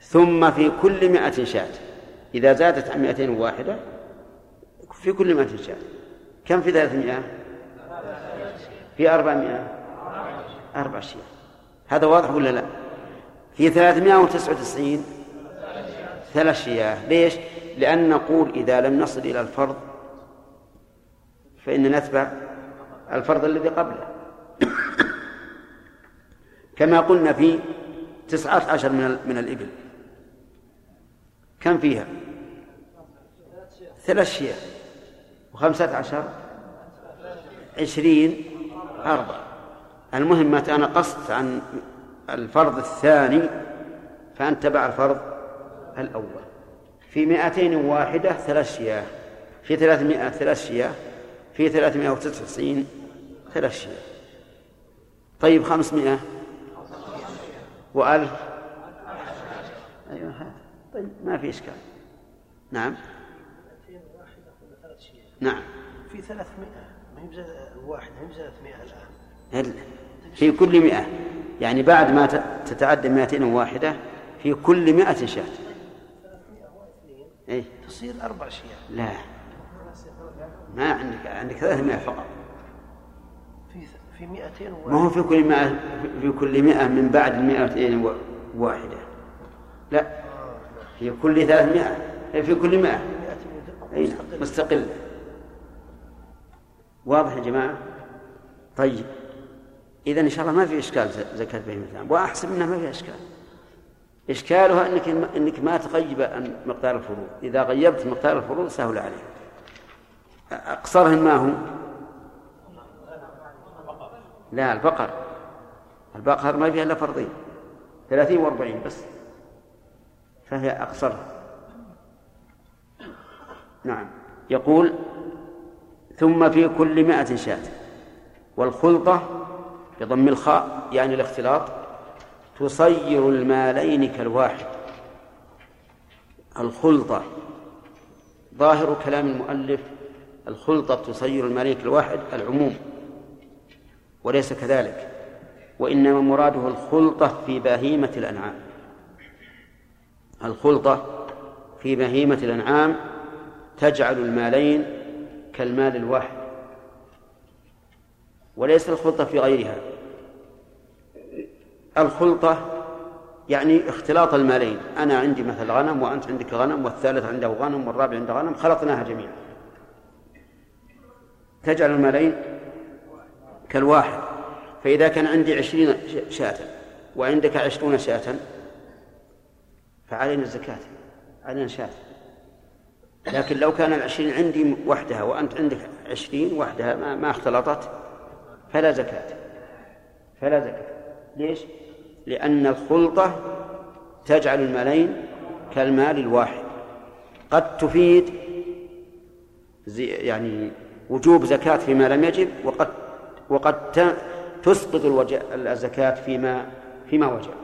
ثم في كل مائة شاة. إذا زادت عن مائتين واحدة في كل مائة شاة. كم في ثلاثمائة في أربعمائة أربع شيء هذا واضح ولا لا؟ في ثلاثمائة وتسعة وتسعين. ثلاث شياه ليش؟ لأن نقول إذا لم نصل إلى الفرض فإن نتبع الفرض الذي قبله. كما قلنا في تسعة عشر من من الإبل. كم فيها؟ ثلاث شياه. وخمسة عشر؟ عشرين؟ أربعة. المهم متى أنا قصت عن الفرض الثاني فأنت تبع الفرض الأول. في مائتين واحدة ثلاث شياه. في ثلاثمائة ثلاث شياه. في ثلاثمائة وتسعين ثلاث شياه طيب خمسمائة. وألف. أيوة هذا طيب ما في إشكال. نعم. نعم.
في 300 ما هي واحد ما هي 300
هل
الآن.
في كل مئة يعني بعد ما تتعدى مائتين واحدة في كل مئة شاة إيه؟
تصير أربع شياه
لا. ما عندك عندك 300 فقط.
في في 200
ما هو في كل مئة في كل مئة من بعد المئتين واحدة. لا في كل 300 في كل مئة. أي نعم، مستقلة. واضح يا جماعة؟ طيب. إذا إن شاء الله ما في إشكال زكاة بهيمة الأنعام وأحسب أنها ما في إشكال. إشكالها أنك أنك ما تغيب عن مقدار الفروض. إذا غيبت مقدار الفروض سهل عليك. أقصرهن ما هو؟ لا البقر. البقر ما فيها إلا فرضين. ثلاثين وأربعين بس. فهي أقصرها. نعم. يقول ثم في كل مائة شاة. والخلطة بضم الخاء يعني الاختلاط تصير المالين كالواحد. الخلطة ظاهر كلام المؤلف الخلطة تصير المالين كالواحد العموم وليس كذلك. وإنما مراده الخلطة في بهيمة الأنعام. الخلطة في بهيمة الأنعام تجعل المالين كالمال الواحد. وليس الخلطة في غيرها. الخلطة يعني اختلاط المالين. أنا عندي مثل غنم وأنت عندك غنم والثالث عنده غنم والرابع عنده غنم خلطناها جميعا. تجعل المالين كالواحد. فإذا كان عندي عشرين شاة وعندك عشرون شاة فعلينا الزكاة علينا شاة. لكن لو كان العشرين عندي وحدها وأنت عندك عشرين وحدها ما, ما اختلطت فلا زكاة. فلا زكاة. ليش؟ لأن الخلطة تجعل المالين كالمال الواحد. قد تفيد يعني وجوب زكاة فيما لم يجب وقد وقد تسقط الزكاة فيما فيما وجب.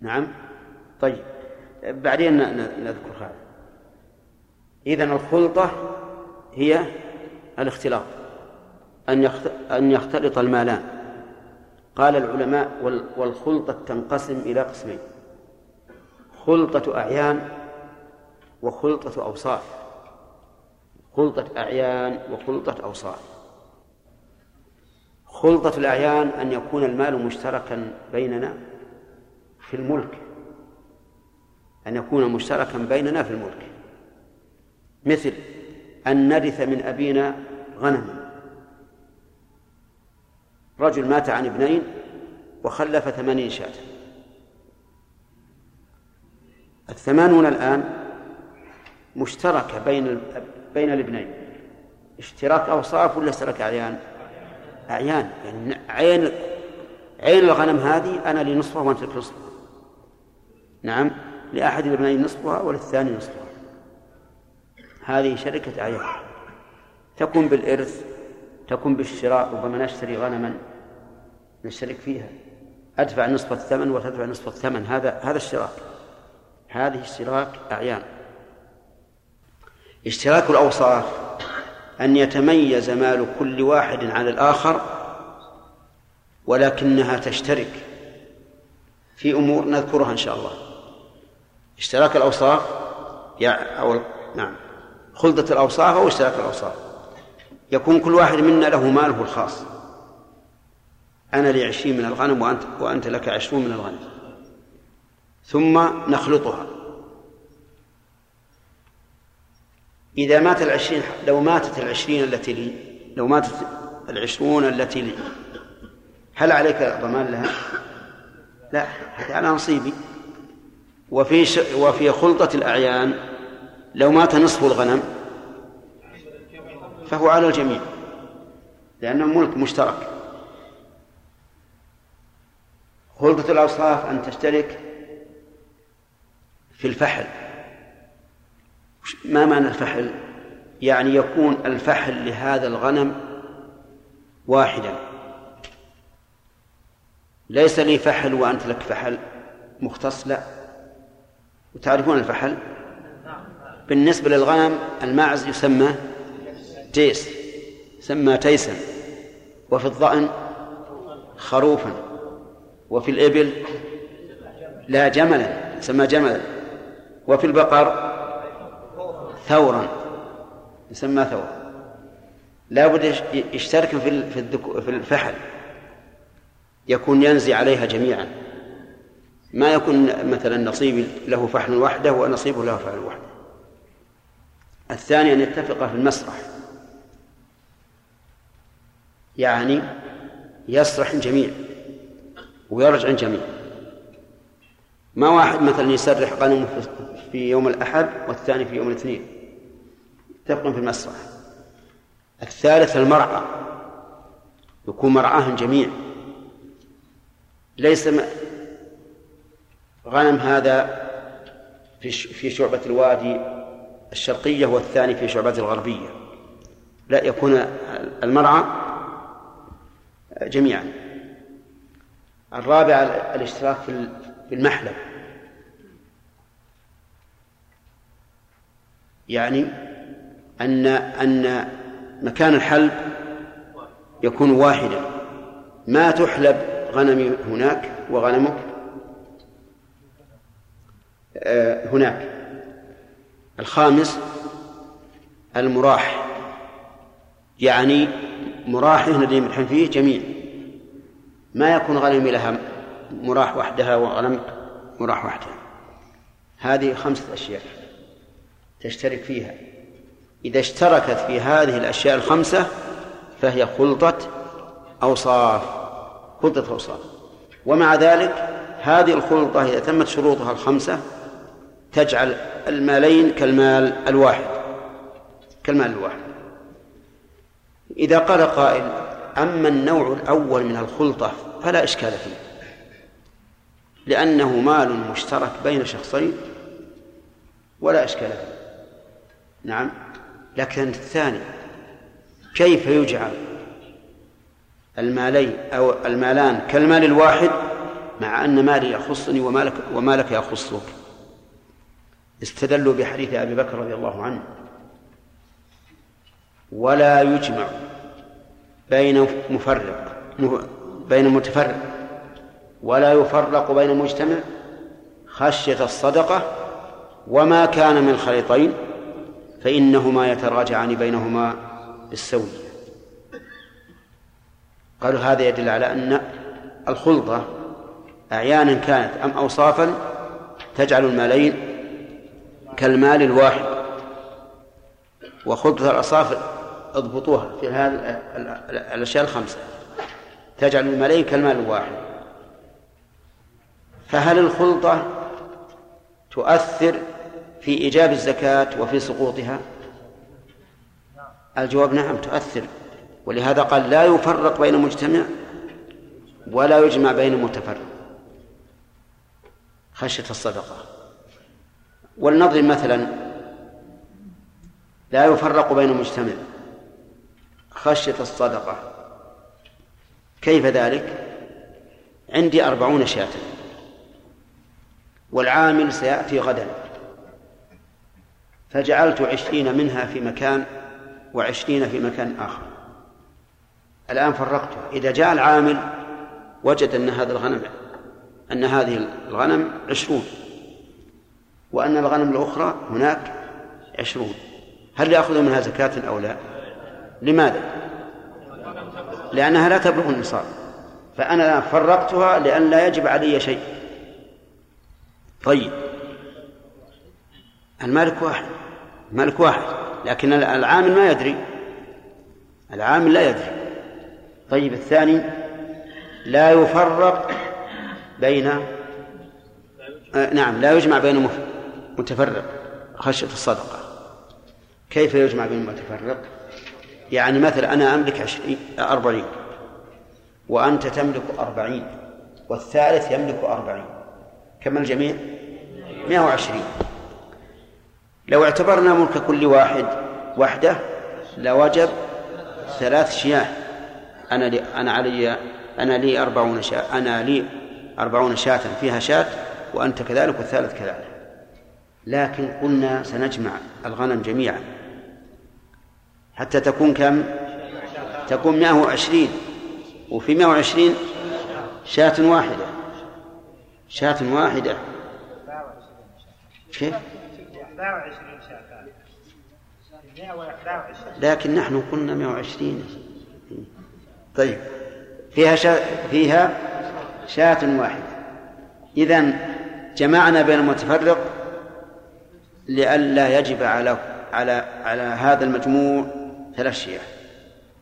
نعم؟ طيب. بعدين نذكر هذا. إذن الخلطة هي الاختلاط. أن أن يختلط المالان. قال العلماء والخلطة تنقسم إلى قسمين خلطة أعيان وخلطة أوصاف. خلطة أعيان وخلطة أوصاف خلطة الأعيان أن يكون المال مشتركا بيننا في الملك. أن يكون مشتركا بيننا في الملك. مثل أن نرث من أبينا غنما. رجل مات عن ابنين وخلف ثمانين شاة. الثمانون الآن مشتركة بين بين الابنين اشتراك أوصاف ولا اشتراك أعيان؟ أعيان يعني عين عين الغنم هذه أنا لي نصفها وأنت لك نصفها. نعم لأحد الابنين نصفها وللثاني نصفها. هذه شركة أعيان. تكون بالإرث تكون بالشراء ربما نشتري غنما نشترك فيها. أدفع نصف الثمن وتدفع نصف الثمن. هذا هذا اشتراك هذه اشتراك أعيان. اشتراك الأوصاف أن يتميز مال كل واحد عن الآخر ولكنها تشترك. في أمور نذكرها إن شاء الله. اشتراك الأوصاف يا أو نعم. خلطة الأوصاف أو اشتراك الأوصاف. يكون كل واحد منا له ماله الخاص. أنا لي عشرين من الغنم وأنت وأنت لك عشرون من الغنم. ثم نخلطها. إذا مات العشرين لو ماتت العشرين التي لي لو ماتت العشرون التي لي هل عليك ضمان لها؟ لا هذا على نصيبي. وفي ش... وفي خلطة الأعيان لو مات نصف الغنم فهو على الجميع لأنه ملك مشترك. خلطة الأوصاف أن تشترك في الفحل. ما معنى الفحل؟ يعني يكون الفحل لهذا الغنم واحدا. ليس لي فحل وأنت لك فحل. مختص؟ لا. وتعرفون الفحل؟ بالنسبة للغنم الماعز يسمى جيس يسمى تيسا وفي الظأن خروفا. وفي الإبل لا جملا يسمى جملا. وفي البقر ثورا يسمى ثورا لا بد يشترك في في الفحل. يكون ينزي عليها جميعا. ما يكون مثلا نصيب له فحل وحده ونصيبه له فحل وحده. الثاني أن يتفق في المسرح. يعني يسرح الجميع ويرجع الجميع ما واحد مثلا يسرح غنمه في يوم الأحد والثاني في يوم الاثنين. يتفقون في المسرح. الثالث المرعى يكون مرعاه الجميع ليس غنم هذا في في شعبة الوادي الشرقية والثاني في شعبة الغربية. لا يكون المرعى جميعا. الرابع الاشتراك في المحلب. يعني أن أن مكان الحلب يكون واحدا. ما تحلب غنمي هناك وغنمك؟ آه، هناك. الخامس المراح. يعني مراح الذي يمرحن فيه جميع. ما يكون غنمي لها مراح وحدها وغنمك مراح وحدها. هذه خمسة أشياء. تشترك فيها. إذا اشتركت في هذه الأشياء الخمسة فهي خلطة أوصاف خلطة أوصاف. ومع ذلك هذه الخلطة إذا تمت شروطها الخمسة تجعل المالين كالمال الواحد. كالمال الواحد. إذا قال قائل أما النوع الأول من الخلطة فلا إشكال فيه. لأنه مال مشترك بين شخصين ولا إشكال فيه. نعم. لكن الثاني. كيف يجعل المالين أو المالان كالمال الواحد مع أن مالي يخصني ومالك ومالك يخصك؟ استدلوا بحديث أبي بكر رضي الله عنه. ولا يجمع بين مفرق بين متفرق. ولا يفرق بين مجتمع خشية الصدقة وما كان من خليطين. فإنهما يتراجعان بينهما بالسوي. قالوا هذا يدل على أن الخلطة أعيانا كانت أم أوصافا تجعل المالين كالمال الواحد وخلطة الأصافر اضبطوها في هذه الأشياء الخمسة. تجعل المالين كالمال الواحد. فهل الخلطة تؤثر في إيجاب الزكاة وفي سقوطها؟ الجواب نعم تؤثر. ولهذا قال لا يفرق بين مجتمع ولا يجمع بين متفرق. خشية الصدقة. ولنضرب مثلا. لا يفرق بين مجتمع. خشية الصدقة. كيف ذلك؟ عندي أربعون شاة. والعامل سيأتي غدا. فجعلت عشرين منها في مكان وعشرين في مكان آخر. الآن فرقته إذا جاء العامل وجد أن هذا الغنم أن هذه الغنم عشرون وأن الغنم الأخرى هناك عشرون. هل يأخذ منها زكاة أو لا؟ لماذا؟ لأنها لا تبلغ النصاب. فأنا فرقتها لأن لا يجب علي شيء. طيب. المالك واحد. المالك واحد لكن العامل ما يدري. العامل لا يدري. طيب الثاني لا يفرق بين آه نعم لا يجمع بين متفرق خشية الصدقة. كيف يجمع بين المتفرق يعني مثلا أنا أملك عشرين أربعين وأنت تملك أربعين والثالث يملك أربعين. كم الجميع؟ مئة وعشرين. لو اعتبرنا ملك كل واحد وحده لوجب ثلاث شياه. أنا لي أنا علي أنا لي أربعون شاة أنا لي أربعون شاة فيها شاة وأنت كذلك والثالث كذلك. لكن قلنا سنجمع الغنم جميعا. حتى تكون كم؟ تكون مائة وعشرين. وفي مائة وعشرين شاة واحدة. شاة واحدة. كيف؟ لكن نحن قلنا 120 طيب. فيها شا... فيها شاة واحدة. إذا جمعنا بين المتفرق لئلا يجب على على على هذا المجموع ثلاث شياه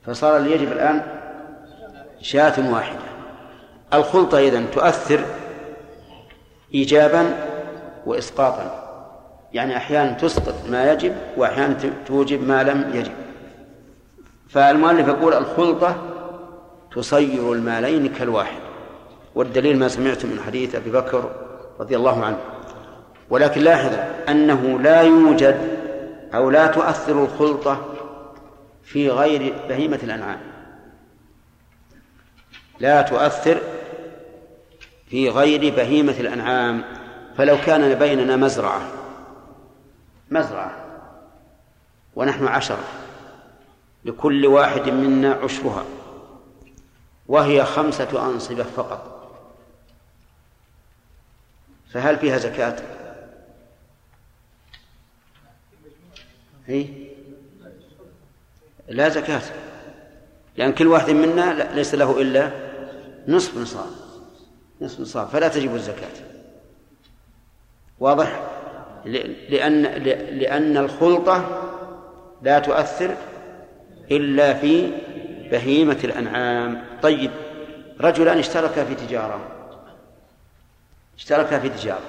فصار اللي يجب الآن شاة واحدة. الخلطة إذن تؤثر إيجابا وإسقاطا. يعني أحيانا تسقط ما يجب وأحيانا توجب ما لم يجب. فالمؤلف يقول الخلطة تصير المالين كالواحد. والدليل ما سمعت من حديث أبي بكر رضي الله عنه. ولكن لاحظ أنه لا يوجد أو لا تؤثر الخلطة في غير بهيمة الأنعام. لا تؤثر في غير بهيمة الأنعام. فلو كان بيننا مزرعة مزرعة. ونحن عشرة. لكل واحد منا عشرها. وهي خمسة أنصبة فقط. فهل فيها زكاة؟ هي لا زكاة. لأن كل واحد منا ليس له إلا نصف نصاب. نصف نصاب. فلا تجب الزكاة. واضح؟ لأن لأن الخلطة لا تؤثر إلا في بهيمة الأنعام طيب رجلان اشتركا في تجارة اشتركا في تجارة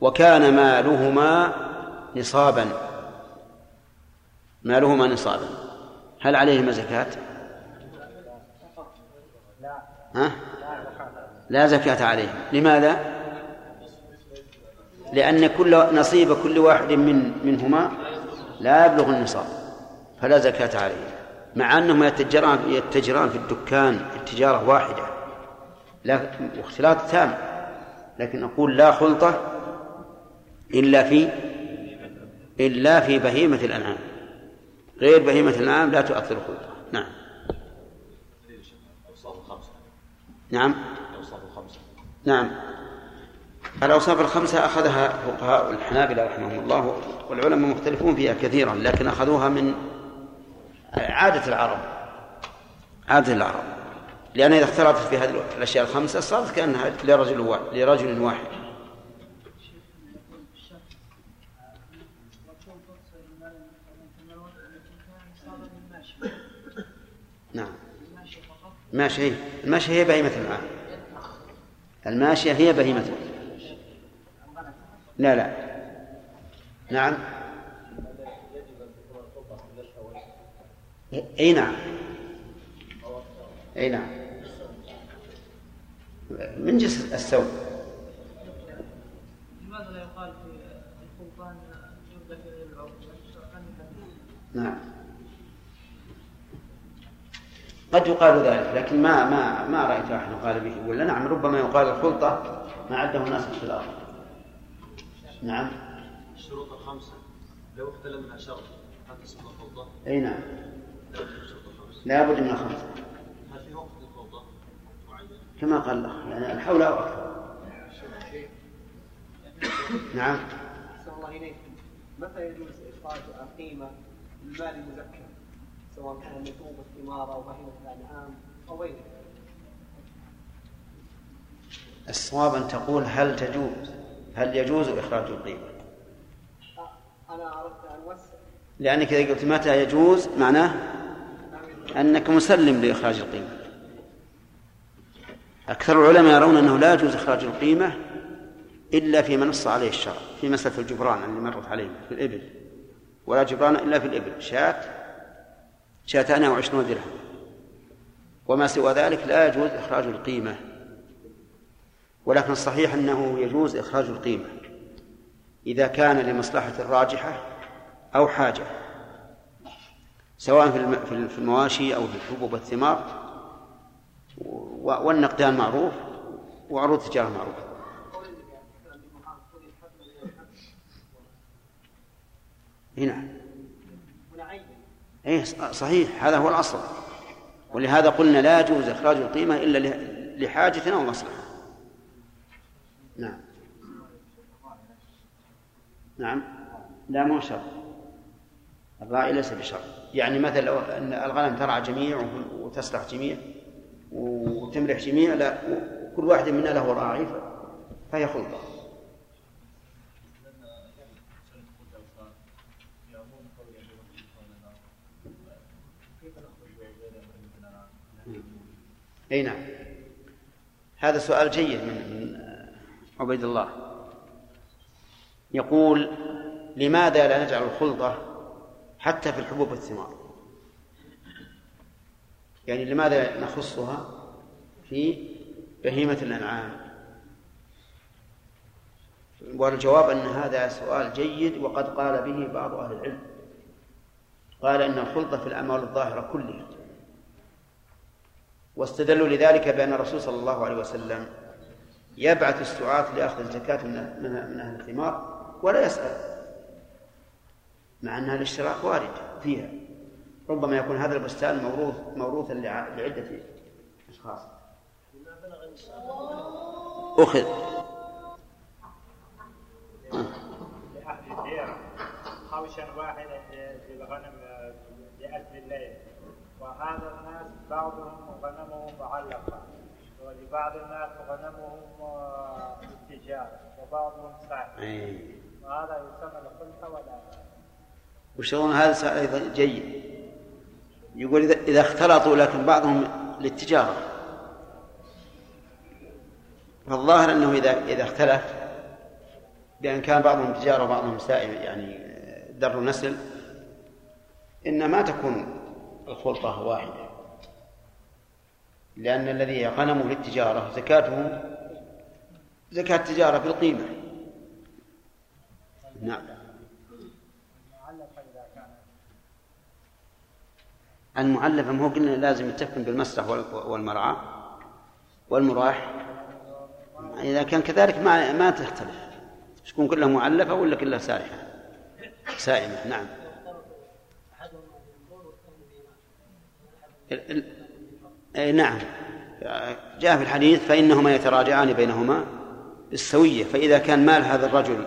وكان مالهما نصابا مالهما نصابا هل عليهما زكاة؟ ها؟ لا زكاة عليهم لماذا؟ لأن كل نصيب كل واحد من منهما لا يبلغ النصاب فلا زكاة عليه مع أنهما يتجران يتجران في الدكان التجارة واحدة لا اختلاط تام لكن أقول لا خلطة إلا في إلا في بهيمة الأنعام غير بهيمة الأنعام لا تؤثر خلطة نعم. نعم. نعم. الأوصاف الخمسة أخذها فقهاء الحنابلة رحمهم الله والعلماء مختلفون فيها كثيرا لكن أخذوها من عادة العرب. عادة العرب. لأن إذا اختلطت في هذه الأشياء الخمسة صارت كأنها لرجل واحد لرجل واحد. نعم. الماشية هي الماشية هي بهيمة الأنعام الماشية هي بهيمة لا لا. نعم. إي نعم. إي نعم. من جنس الثوب؟
لماذا لا يقال في السلطان جبة العرب
نعم. قد يقال ذلك لكن ما ما ما رأيت أحد قال به. ولا نعم ربما يقال الخلطة ما عده الناس اختلاف نعم.
الشروط الخمسة. لو اختل منها شرط هل تصبح الخلطة؟
أي نعم.
لا الخمسة.
بد من الخمسة.
هل في وقت الخلطة معين؟
كما قال الله يعني الحول أو أكثر. نعم.
أحسن الله إليكم متى يجوز إخراج القيمة من المال المزكى؟ سواء كان نتوب الثمار أو بهيمة الأنعام أو غيره.
الصواب أن تقول هل تجوز. هل يجوز إخراج القيمة؟
أنا أردت أن أوسع
لانك اذا قلت متى يجوز؟ معناه أنك مسلم لإخراج القيمة. أكثر العلماء يرون أنه لا يجوز إخراج القيمة إلا فيما نص عليه الشرع في مسألة الجبران اللي مرت علينا في الإبل. ولا جبران إلا في الإبل. شاة؟ شاتان أو عشرون درهم. وما سوى ذلك لا يجوز إخراج القيمة. ولكن الصحيح أنه يجوز إخراج القيمة إذا كان لمصلحة راجحة أو حاجة سواء في الم- في ال- في المواشي أو في الحبوب والثمار والنقدان معروف وعروض التجارة معروفة. هنا. ص- صحيح هذا هو الأصل. ولهذا قلنا لا يجوز إخراج القيمة إلا له- لحاجة أو مصلحة. نعم. نعم. لا مو شرط. الراعي ليس بشرط. يعني مثلا لو أن الغنم ترعى جميع وتسرح جميع وتملح جميع لا كل واحد منا له راعي فهي خلطة. إي نعم. هذا سؤال جيد من عبيد الله. يقول لماذا لا نجعل الخلطة حتى في الحبوب والثمار؟ يعني لماذا نخصها في بهيمة الأنعام؟ والجواب أن هذا سؤال جيد وقد قال به بعض أهل العلم. قال إن الخلطة في الأعمال الظاهرة كلها واستدلوا لذلك بأن الرسول صلى الله عليه وسلم يبعث السعاة لأخذ الزكاة من من أهل الثمار ولا يسأل مع أنها الاشتراك وارد فيها. ربما يكون هذا البستان موروث موروثا لع- لعدة أشخاص. أخذ.
خوشا واحدا للغنم لأجل الليل وهذا الناس بعضهم غنمهم معلقة ولبعض الناس غنمهم آه، للتجارة وبعضهم سعي. وهذا يسمى الخلطة ولا؟
وشغل هذا أيضا جيد؟ يقول إذا إذا اختلطوا لكن بعضهم للتجارة. فالظاهر أنه إذا إذا اختلف بأن كان بعضهم تجارة وبعضهم سائل يعني در نسل إن ما تكون الخلطة واحدة. لأن الذي غنمه للتجارة زكاته زكاة التجارة بالقيمة نعم. المعلفة ما هو قلنا لازم يتفق بالمسرح والمرعى والمراح. إذا كان كذلك ما ما تختلف. تكون كلها معلفة ولا كلها سارحة سائمة نعم. نعم. جاء في الحديث فإنهما يتراجعان بينهما بالسوية فإذا كان مال هذا الرجل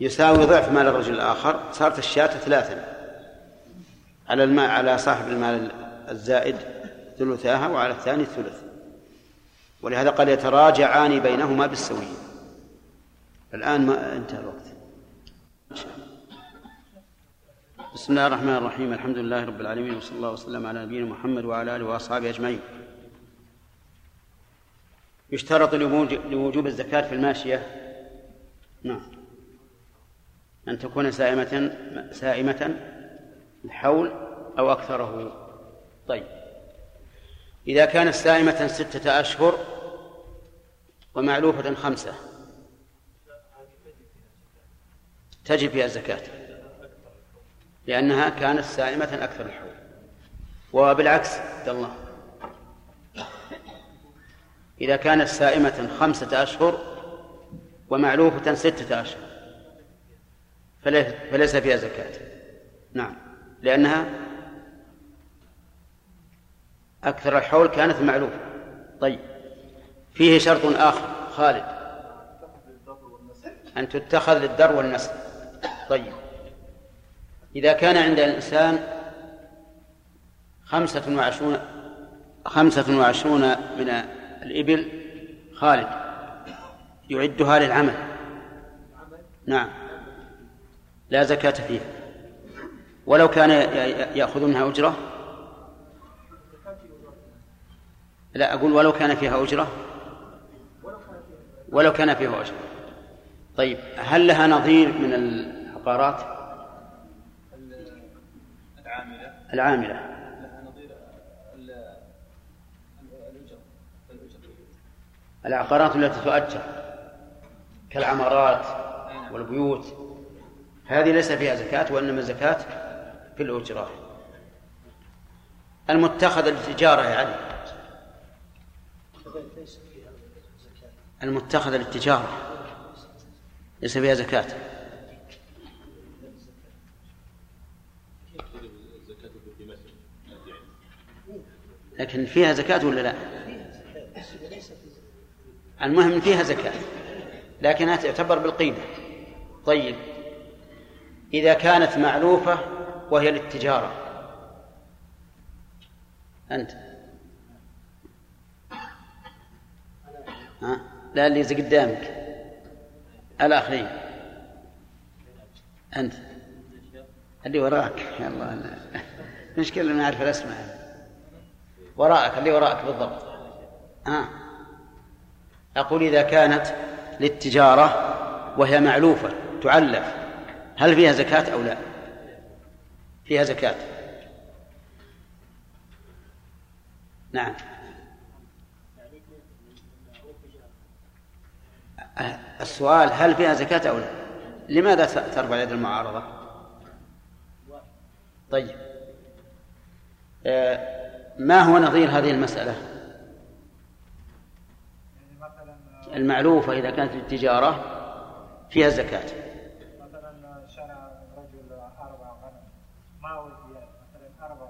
يساوي ضعف مال الرجل الآخر صارت الشاة ثلاثا. على الماء على صاحب المال الزائد ثلثاها وعلى الثاني الثلث. ولهذا قال يتراجعان بينهما بالسوية. الآن ما انتهى الوقت. بسم الله الرحمن الرحيم. الحمد لله رب العالمين وصلى الله وسلم على نبينا محمد وعلى آله وأصحابه أجمعين. يشترط لوجوب الزكاة في الماشية. نعم. أن تكون سائمة سائمة الحول أو أكثره. طيب. إذا كانت سائمة ستة أشهر ومعلوفة خمسة تجب فيها الزكاة. لأنها كانت سائمة أكثر الحول. وبالعكس عبد الله. إذا كانت سائمة خمسة أشهر ومعلوفة ستة أشهر فليس فيها زكاة. نعم. لأنها أكثر الحول كانت معلوفة طيب. فيه شرط آخر. خالد. أن تتخذ للدر والنسل طيب. إذا كان عند الإنسان خمسة وعشرون خمسة وعشرون من الإبل خالد يعدها للعمل. نعم. لا زكاة فيها. ولو كان يأخذ منها أجرة؟ لا أقول ولو كان فيها أجرة. ولو كان فيها أجرة. طيب هل لها نظير من العقارات؟
العاملة.
العقارات التي تؤجر كالعمارات والبيوت هذه ليس فيها زكاة وإنما الزكاة في الأجرة. المتخذ للتجارة يا علي. المتخذ للتجارة ليس فيها زكاة. لكن فيها زكاة ولا لا؟ المهم فيها زكاة لكنها تعتبر بالقيمة. طيب إذا كانت معلوفة وهي للتجارة أنت؟ ها؟ لا اللي قدامك. الآخرين. أنت؟ اللي وراك. يا الله مشكلة ما أعرف الأسماء. وراءك اللي وراءك بالضبط. آه. أقول إذا كانت للتجارة وهي معلوفة تعلف هل فيها زكاة أو لا؟ فيها زكاة. نعم. السؤال هل فيها زكاة أو لا؟ لماذا ترفع يد المعارضة؟ طيب. آه ما هو نظير هذه المسألة؟ المعلوفة إذا كانت للتجارة فيها الزكاة
مثلا رجل أربع غنم ما ودي مثلا أربع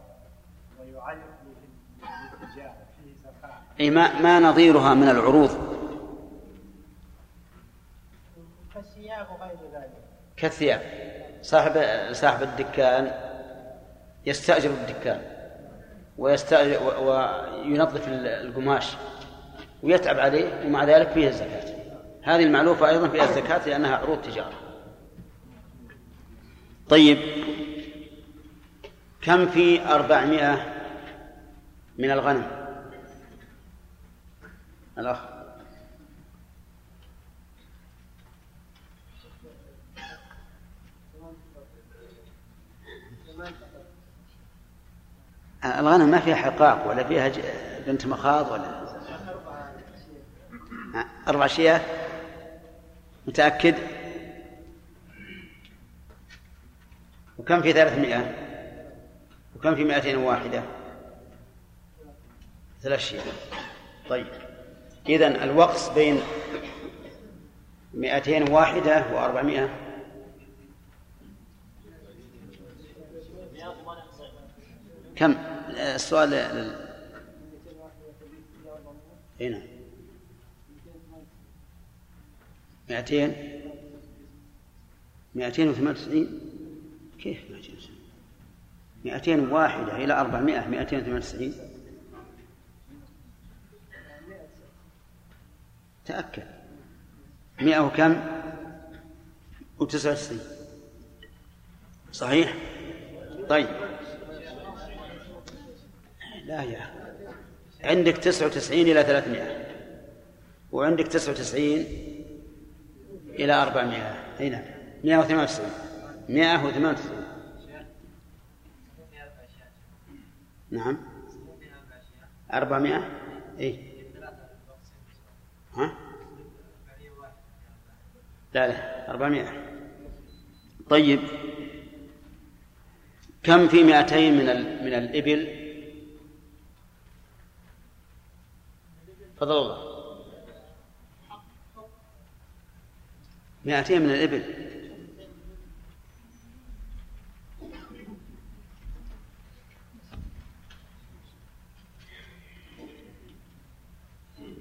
ويعلق للتجارة فيه زكاة.
أي ما ما نظيرها من العروض؟
كالثياب وغير ذلك.
كالثياب. صاحب صاحب الدكان يستأجر الدكان. ويستأجر وينظف القماش ويتعب عليه ومع ذلك فيها الزكاة. هذه المعلوفة أيضا فيها الزكاة لأنها عروض تجارة. طيب كم في أربعمائة من الغنم؟ الأخ. الغنم ما فيها حقاق ولا فيها بنت مخاض ولا أربع شياه. متأكد؟ وكم في ثلاثمائة؟ وكم في مائتين وواحدة ثلاث شياه. طيب. إذن الوقص بين مائتين واحدة وأربعمائة كم؟ السؤال لل... هنا مائتين مائتين وثمان وتسعين. كيف مائتين وثمان مائتين واحدة إلى أربعمائة. مائتين وثمان وتسعين. تأكد. مئة وكم؟ وتسعة وتسعين. صحيح؟ طيب. لا يا عندك تسعة وتسعين إلى ثلاثمائة. وعندك تسعة وتسعين إلى أربعمائة. أي نعم. مئة وثمان وتسعين. مئة وثمان وتسعين. نعم. أربعمائة؟ إيه. ها؟ لا لا. أربعمائة. طيب. كم في مئتين من. من الإبل؟ فضل الله. مئتين من الإبل.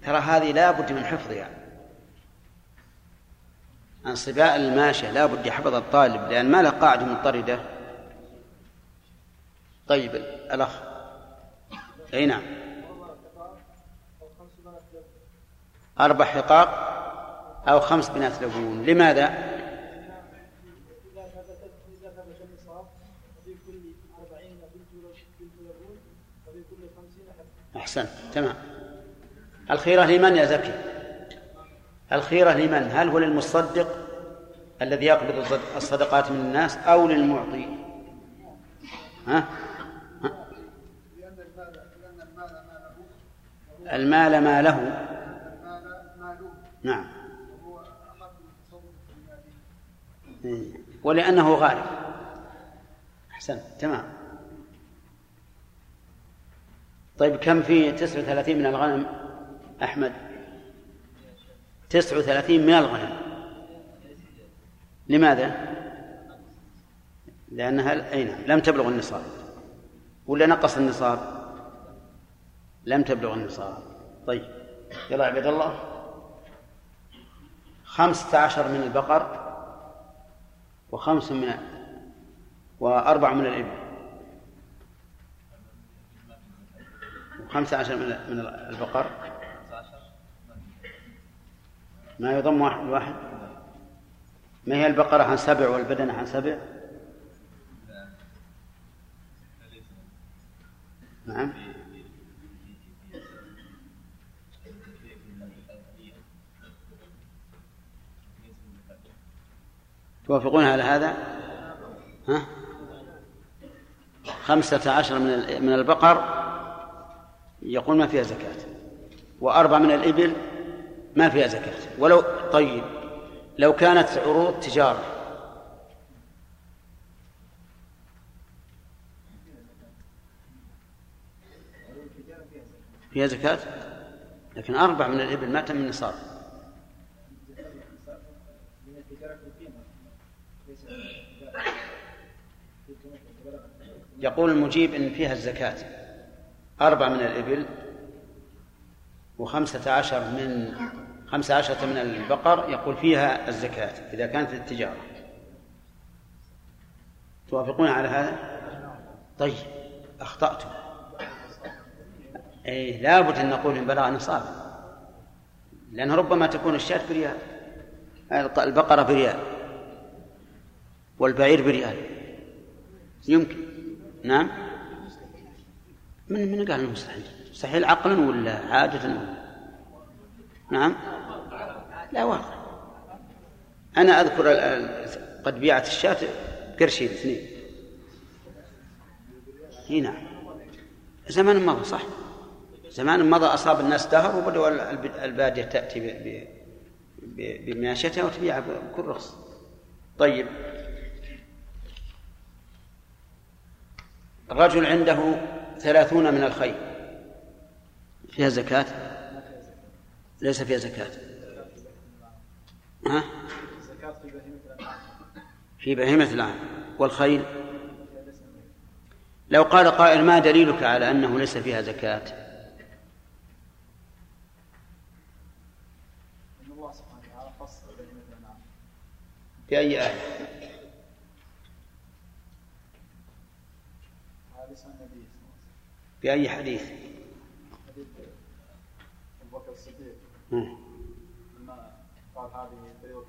ترى هذه لا بد من حفظها. انصباء الماشية لا بد يحفظ الطالب لأن ما له قاعدة مضطردة. طيب الأخ. أي نعم. أربع حقاق أو خمس بنات لبون لماذا؟ أحسنت تمام. الخيرة لمن يا زكي؟ الخيرة لمن؟ هل هو للمصدق الذي يقبض الصد- الصدقات من الناس أو للمعطي؟ ها؟ ها؟ المال ما له نعم. إيه. ولأنه غالب أحسنت تمام. طيب كم في تسعة وثلاثين من الغنم؟ أحمد. تسعة وثلاثين من الغنم. لماذا؟ لأنها أي نعم. لم تبلغ النصاب. ولا نقص النصاب؟ لم تبلغ النصاب. طيب. يلا عباد الله. خمسة عشر من البقر وخمس من وأربع من الإبل. وخمسة عشر من البقر. ما يضم واحد واحد؟ ما هي البقرة عن سبع والبدنة عن سبع؟ نعم. توافقون على هذا؟ ها؟ خمسة عشر من من البقر يقول ما فيها زكاة وأربع من الإبل ما فيها زكاة. ولو طيب لو كانت عروض تجارة. فيها زكاة؟ لكن أربع من الإبل ما تم النصاب. يقول المجيب إن فيها الزكاة. أربع من الإبل وخمسة عشر من خمسة عشرة من البقر يقول فيها الزكاة إذا كانت للتجارة. توافقون على هذا؟ طيب أخطأتم. أي لابد أن نقول إن بلغ نصاب. لأن ربما تكون الشاة بريال البقرة بريال والبعير بريال. يمكن. نعم. من من قال إنه مستحيل؟ مستحيل عقلا ولا عادة ولا نعم. لا واقع. أنا أذكر قد بيعت الشاة قرشين اثنين إي نعم. زمان مضى صح؟ زمان مضى أصاب الناس دهر وبدأوا ال- الب- البادية تأتي بماشيتها وتبيع بكل رخص. طيب. الرجل عنده ثلاثون من الخيل فيها زكاة؟ ليس فيها زكاة. ها؟
في بهيمة الأنعام
والخيل؟ لو قال قائل ما دليلك على أنه ليس فيها زكاة؟ بأي آية
على لسان النبي صلى الله عليه وسلم
بأي حديث
حديث؟ أبو بكر الصديق. لما قال هذه بيوت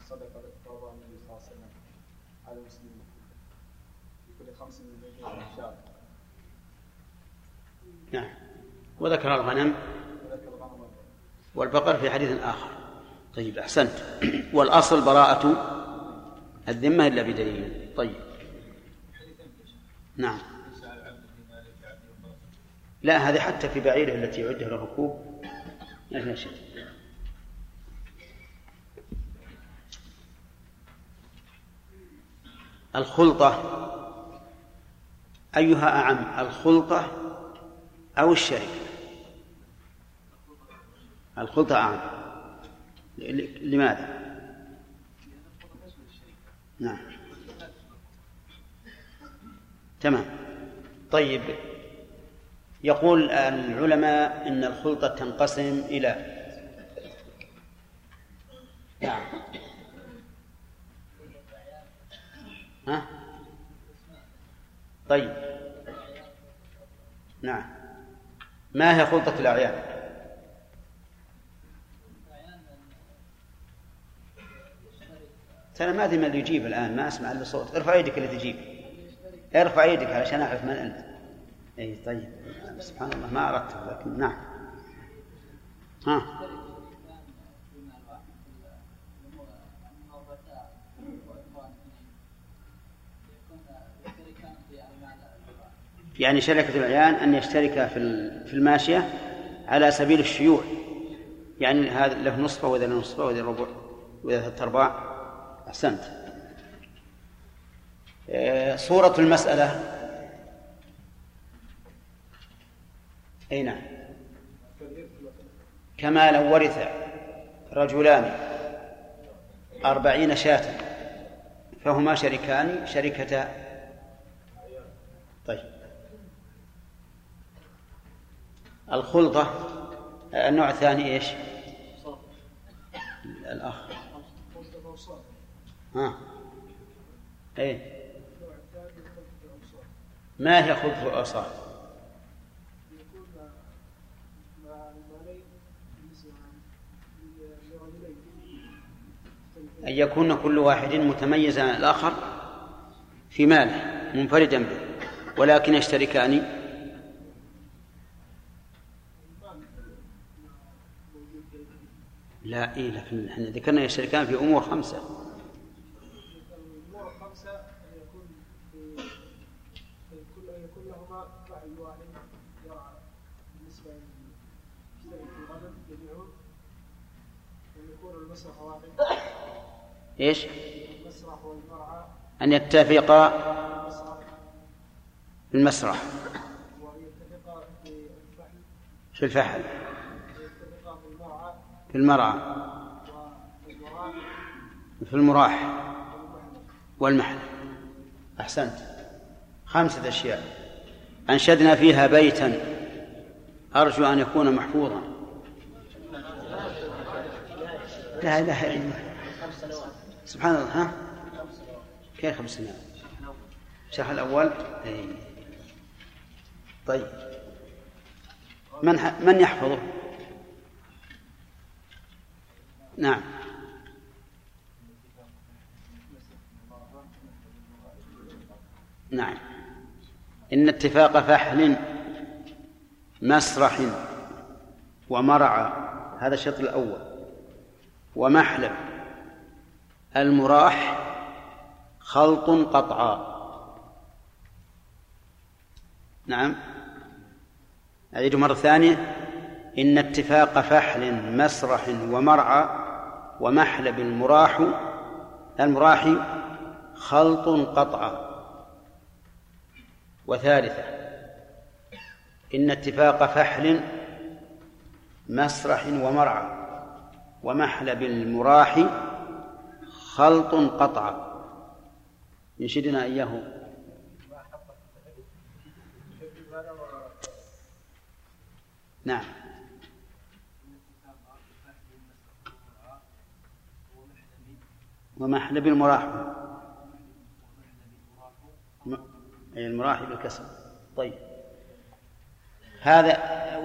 الصدقة التي فرضها النبي صلى الله عليه وسلم على المسلمين. في كل خمس من البيت شاة
نعم. وذكر الغنم
وذكر الغنم والبقر.
والبقر في حديث آخر. طيب أحسنت. والأصل براءة الذمة إلا بدليل. طيب. نعم. لا هذه حتى في بعيره التي عده للركوب ما فيها الخلطة أيها أعم الخلطة أو الشركة؟ الخلطة أعم. لماذا؟ نعم. تمام. طيب يقول العلماء إن الخلطة تنقسم إلى نعم. ها؟ طيب. نعم. ما هي خلطة الأعيان؟ ترى ما أدري من اللي يجيب الآن ما أسمع إلا صوت. ارفع يدك اللي تجيب. ارفع يدك علشان أعرف من أنت. إي طيب. سبحان الله ما أردت لكن نعم. ها. يعني شركة العيان أن يشترك في في الماشية على سبيل الشيوع. يعني هذا له نصفه وإذا له نصفه وإذا ربع وإذا ثلاثة أرباع. أحسنت. آه، صورة المسألة أي نعم كما لو ورث رجلان أربعين شاة فهما شريكان شركة طيب الخلطة النوع الثاني إيش؟ الأخ ها
إيه
ما هي خلطة الأوصال؟
يكون مع المالين بالنسبة لرجلين
أن يكون كل واحد متميزا عن الآخر في ماله منفردا به ولكن يشتركان. لا إيه لكن إحنا ذكرنا يشتركان في أمور خمسة.
المسرح واحد.
إيش؟ أن يتفقا في المسرح.
في الفحل؟
في
المرعى
في المراح.
والمحل.
أحسنت. خمسة أشياء. أنشدنا فيها بيتا. أرجو أن يكون محفوظا. لا إله إلا الله. سبحان الله ها؟ كيف خمس سنوات الشرح الأول؟ أي. طيب. من ح... من يحفظه؟ نعم. نعم. إن اتفاق فحل مسرح ومرعى هذا الشطر الأول. ومحلب. المراح خلط قطعا. نعم. أعيد مرة ثانية. إن اتفاق فحل مسرح ومرعى ومحلب المراح المراح خلط قطعا. وثالثة. إن اتفاق فحل مسرح ومرعى ومحلب المراح خلط قطعا ينشدنا إياه. نعم. ومحلب المراح أي المراح بالكسر. طيب. هذا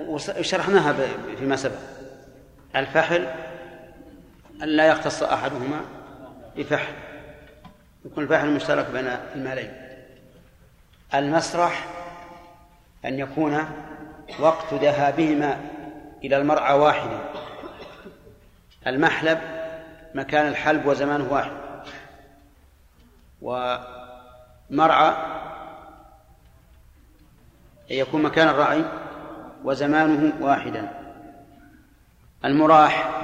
وشرحناها فيما سبق. الفحل أن لا يختص أحدهما بفحل يكون الفحل مشترك بين المالين. المسرح أن يكون وقت ذهابهما إلى المرعى واحدا. المحلب مكان الحلب وزمانه واحد. ومرعى يكون مكان الرعي وزمانه واحدا. المراح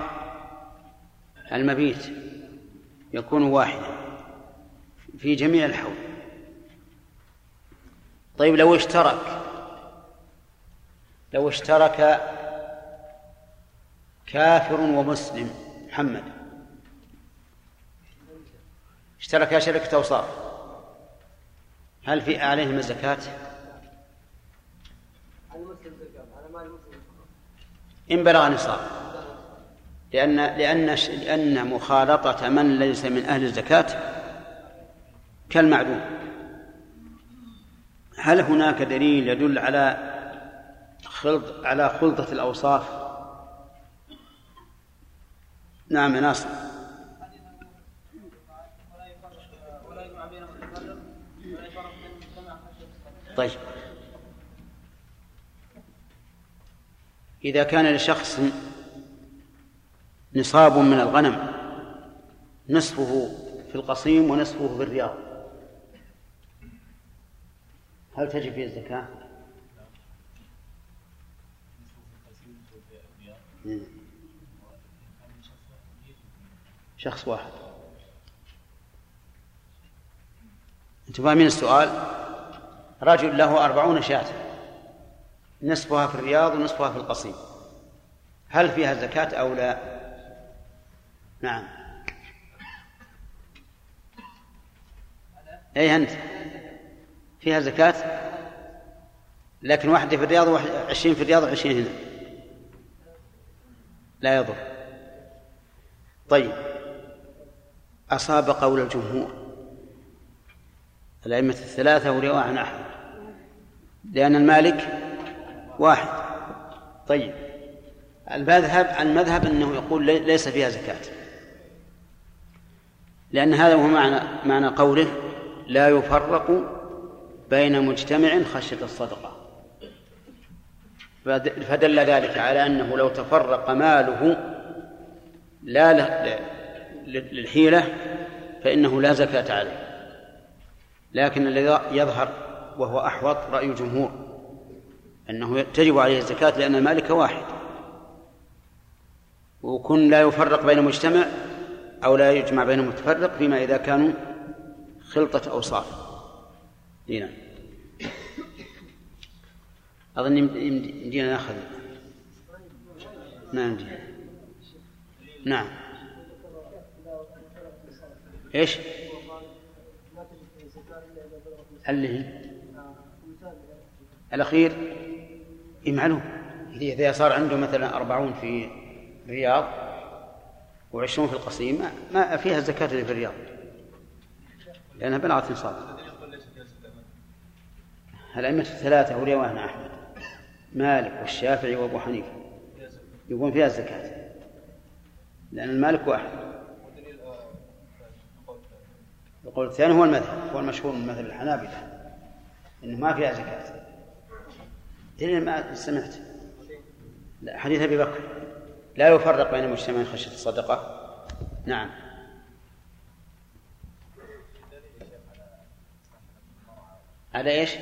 المبيت. يكون واحدا في جميع الحول طيب لو اشترك لو اشترك كافر ومسلم محمد اشتركا شركة أوصاف هل في عليهم الزكاة؟ إن بلغ نصاب لأن لأن لأن مخالطة من ليس من أهل الزكاة كالمعدوم. هل هناك دليل يدل على خلط على خلطة الأوصاف؟ نعم يا ناصر. طيب. إذا كان لشخص نصاب من الغنم نصفه في القصيم ونصفه في الرياض. هل تجب فيه الزكاة؟ شخص واحد. أنتم فاهمين السؤال. رجل له أربعون شاة نصفها في الرياض ونصفها في القصيم. هل فيها زكاة أو لا؟ نعم. أي أنت؟ فيها زكاة؟ لكن واحدة في الرياض وعشرين في الرياض وعشرين هنا. لا يضر. طيب. أصاب قول الجمهور. الأئمة الثلاثة ورواية عن أحمد. لأن المالك واحد. طيب. المذهب المذهب أنه يقول ليس فيها زكاة. لأن هذا هو معنى معنى قوله لا يفرق بين مجتمع خشية الصدقة. فدل ذلك على أنه لو تفرق ماله لا للحيلة فإنه لا زكاة عليه. لكن الذي يظهر وهو أحوط رأي الجمهور أنه تجب عليه الزكاة لأن المالك واحد وكن لا يفرق بين مجتمع أو لا يجمع بين متفرق فيما إذا كانوا خلطة أوصاف. هنا أظن يمدينا نأخذ. نعم نعم. إيش؟ اللي هي؟ الأخير؟ إيه إذا صار عنده مثلا أربعون في الرياض وعشرون في القصيم ما فيها الزكاة اللي في الرياض لأنها بلغت نصاب الأئمة الثلاثة ورواية عن أحمد مالك والشافعي وأبو حنيفة يقول فيها الزكاة. لأن المالك واحد القول الثاني هو المذهب هو المشهور من مذهب الحنابلة إنه ما فيها زكاة. دليل ما سمعت؟ لا حديث أبي بكر. لا يفرق بين المجتمعين خشية الصدقة. نعم. على إيش؟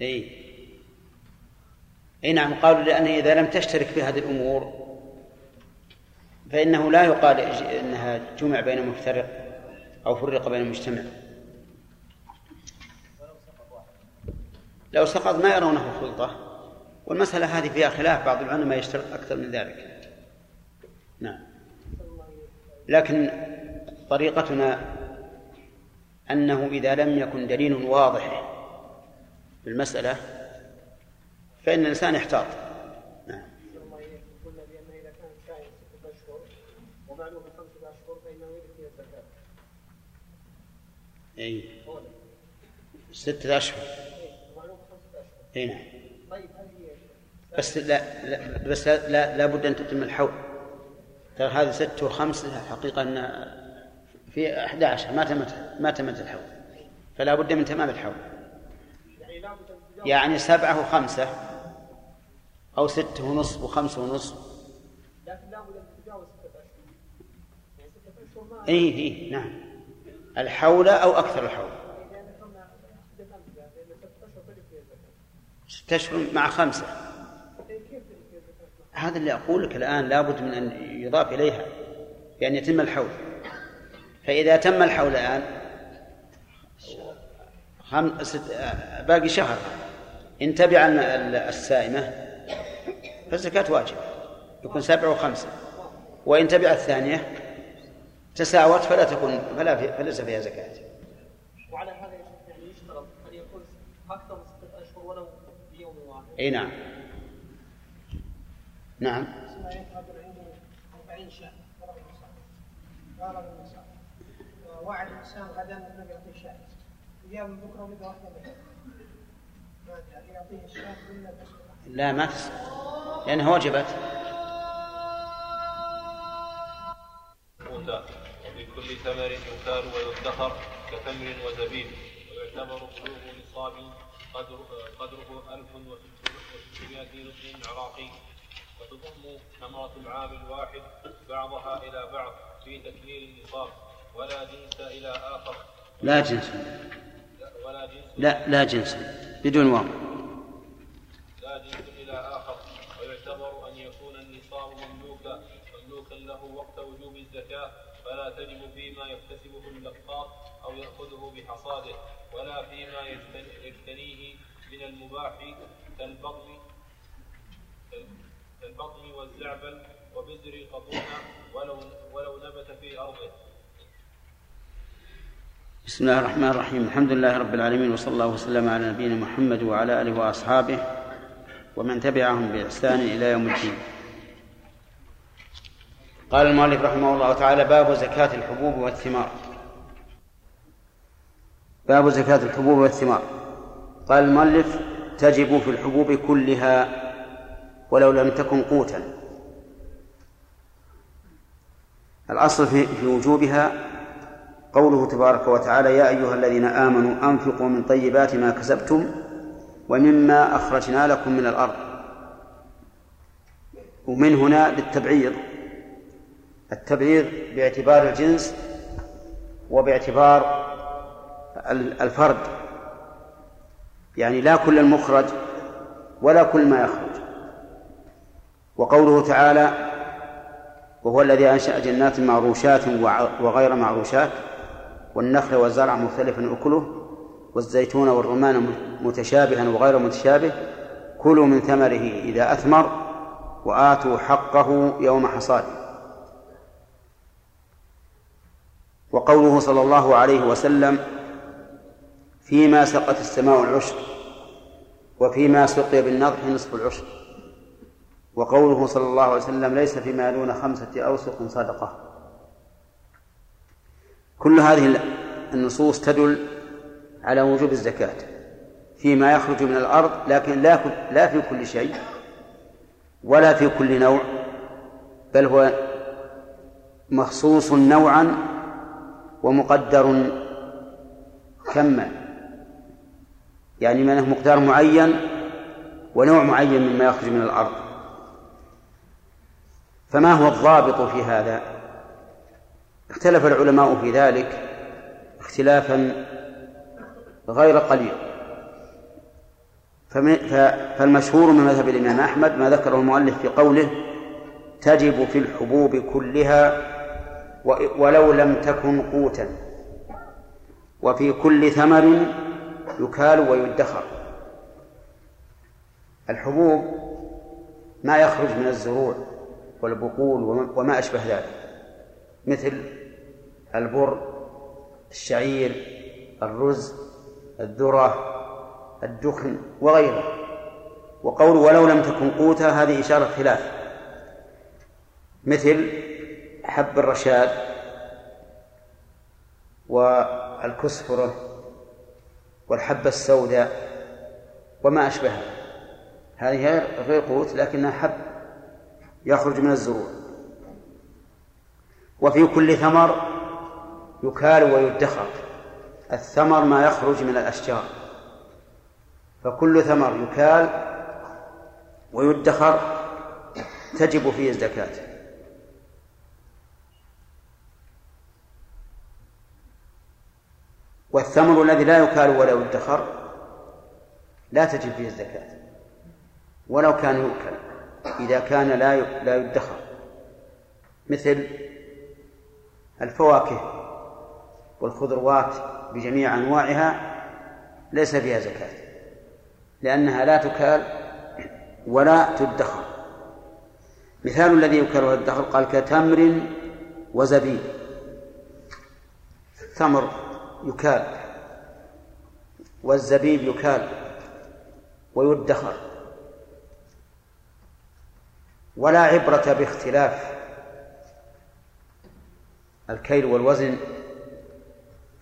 اي اي نعم قالوا لأن إذا لم تشترك في هذه الأمور فإنه لا يقال إنها جمع بين مفترق أو فرق بين المجتمع. لو سقط ما يرونه خلطة. والمسألة هذه فيها خلاف بعض العلماء يشترط أكثر من ذلك. نعم. لكن طريقتنا أنه إذا لم يكن دليل واضح بالمسألة فإن الإنسان يحتاط. نعم. أي ستة أشهر. أي نعم. بس لا, لا بس لا, لا, لا بد أن تتم الحول ترى هذه ست وخمس حقيقة أن في 11 ما تمت ما تمت الحول فلا بد من تمام الحول
يعني
سبعة وخمسة أو ستة ونصف وخمسة ونصف.
لكن لابد أن تتجاوز ستة أشهر يعني ستة أشهر ما
إي إي نعم. الحول أو أكثر الحول.
ستة أشهر
مع خمسة
إيه، كيف تجب فيها الزكاة؟
هذا اللي أقول لك الآن لابد من أن يضاف إليها بأن يتم الحول. فإذا تم الحول الآن خم... ست... باقي شهر إن تبع ال- ال- السائمة فالزكاة واجبة يكون سبع وخمسة. وإن تبع الثانية تساوت فلا تكون فلا في... فليس فيها زكاة.
وعلى هذا يعني يشترط أن يكون أكثر من ستة أشهر ولو بيوم واحد.
أي نعم نعم
ثم يذهب عنده 40 شهر فرغ النساء فرغ الانسان غدا من بكره ما ادري يعطيه
لا ما لأنها وجبت.
موتى. وفي كل ثمر يكال ويدخر كتمر وزبيب. ويعتبر بلوغ نصاب قدر قدره 1600 نصف عراقي. وتضم ثمرة العام الواحد بعضها إلى بعض في تكميل النصاب ولا جنس إلى آخر.
لا جنس.
ولا جنس
لا لا جنس. بدون واو.
لا جنس إلى آخر. ويعتبر أن يكون النصاب مملوكا مملوكا له وقت وجوب الزكاة فلا تجب فيما يكتسبه اللقاط أو يأخذه بحصاده ولا فيما يجتن- يجتنيه من المباح كالبطن كالبطن والزعبل وبذر القطونة ولو ولو نبت في أرضه.
بسم الله الرحمن الرحيم. الحمد لله رب العالمين وصلى الله وسلم على نبينا محمد وعلى آله وأصحابه ومن تبعهم بإحسان إلى يوم الدين. قال المؤلف رحمه الله تعالى باب زكاة الحبوب والثمار. باب زكاة الحبوب والثمار. قال المؤلف تجب في الحبوب كلها ولو لم تكن قوتا. الأصل في وجوبها قوله تبارك وتعالى يا أيها الذين آمنوا أنفقوا من طيبات ما كسبتم ومما أخرجنا لكم من الأرض. ومن هنا للتبعيض. التبعيض باعتبار الجنس وباعتبار ال- الفرد. يعني لا كل المخرج ولا كل ما يخرج. وقوله تعالى وهو الذي أنشأ جنات معروشات وغير معروشات والنخل والزرع مختلفا أكله والزيتون والرمان متشابها وغير متشابه كلوا من ثمره إذا أثمر وآتوا حقه يوم حصاده وقوله صلى الله عليه وسلم فيما سقت السماء العشر وفيما سقي بالنضح نصف العشر وقوله صلى الله عليه وسلم ليس فيما دون خمسة أوسق صدقة. كل هذه النصوص تدل على وجوب الزكاة فيما يخرج من الأرض لكن لا لا في كل شيء ولا في كل نوع بل هو مخصوص نوعا ومقدر كما. يعني منه مقدار معين ونوع معين مما يخرج من الأرض. فما هو الضابط في هذا؟ اختلف العلماء في ذلك اختلافا غير قليل. فالمشهور من مذهب الإمام أحمد ما ذكره المؤلف في قوله تجب في الحبوب كلها ولو لم تكن قوتا وفي كل ثمر يكال ويدخر. الحبوب ما يخرج من الزروع. والبقول وما أشبه ذلك. مثل البر الشعير الرز الذرة الدخن وغيره. وقول ولو لم تكن قوتا هذه إشارة خلاف. مثل حب الرشاد والكسفرة والحبة السوداء وما أشبهها. هذه غير قوت لكنها حب. يخرج من الزروع. وفي كل ثمر يكال ويدخر. الثمر ما يخرج من الأشجار. فكل ثمر يكال ويدخر تجب فيه الزكاة. والثمر الذي لا يكال ولا يدخر لا تجب فيه الزكاة. ولو كان يؤكل. إذا كان لا لا يدخر. مثل الفواكه والخضروات بجميع أنواعها ليس فيها زكاة لأنها لا تكال ولا تدخر. مثال الذي يكال ولا يدخر قال كتمر وزبيب. ثمر يكال والزبيب يكال ويدخر. ولا عبرة باختلاف. الكيل والوزن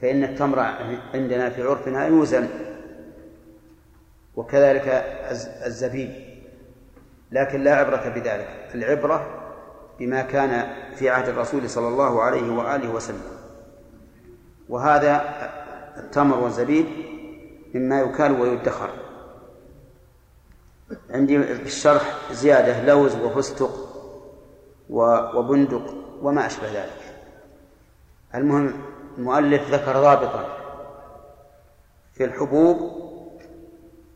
فإن التمر عندنا في عرفنا يوزن وكذلك الزبيب. لكن لا عبرة بذلك. العبرة بما كان في عهد الرسول صلى الله عليه وآله وسلم. وهذا التمر والزبيب مما يكال ويدخر. عندي في الشرح زيادة لوز وفستق وبندق وما أشبه ذلك. المهم المؤلف ذكر ضابطا في الحبوب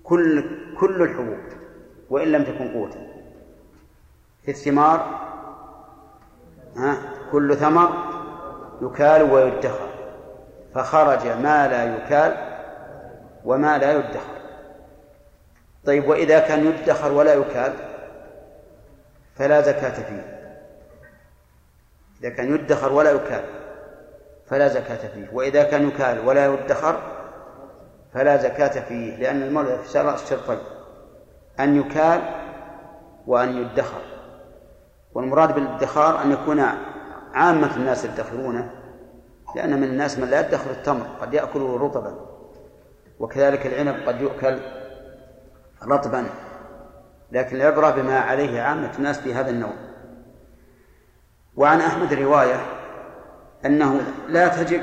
كل كل الحبوب وإن لم تكن قوتا. في الثمار ها كل ثمر يكال ويدخر فخرج ما لا يكال وما لا يدخر. طيب وإذا كان يدخر ولا يكال فلا زكاة فيه. إذا كان يدخر ولا يكال فلا زكاة فيه. وإذا كان يكال ولا يدخر فلا زكاة فيه لأن المولى في الشرطين أن يكال وأن يدخر. والمراد بالادخار أن يكون عامة الناس يدخرونه لأن من الناس من لا يدخر التمر قد يأكله رطبا وكذلك العنب قد يؤكل رطبا. لكن العبرة بما عليه عامة الناس في هذا النوع. وعن أحمد رواية أنه لا تجب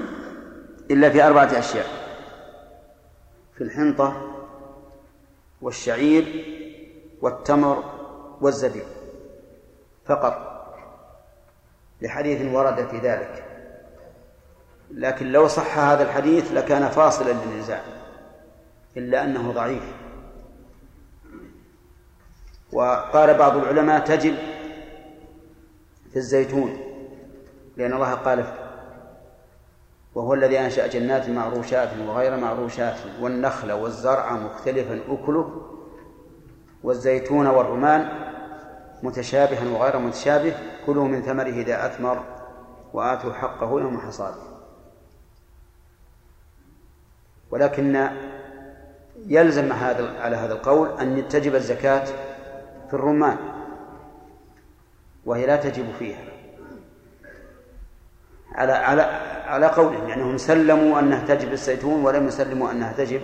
إلا في أربعة أشياء. في الحنطة والشعير والتمر والزبيب. فقط. لحديث ورد في ذلك. لكن لو صح هذا الحديث لكان فاصلا للنزاع إلا أنه ضعيف. وقال بعض العلماء تجب في الزيتون لأن الله قال وهو الذي أنشأ جنات معروشات وغير معروشات والنخل والزرع مختلفا أكله والزيتون والرمان متشابها وغير متشابه كلوا من ثمره إذا أثمر وآتوا حقه يوم حصاده. ولكن يلزم هذا على هذا القول أن تجب الزكاة في الرمان وهي لا تجب فيها. على على على قولهم يعني هم سلموا أنها تجب الزيتون ولم يسلموا أنها تجب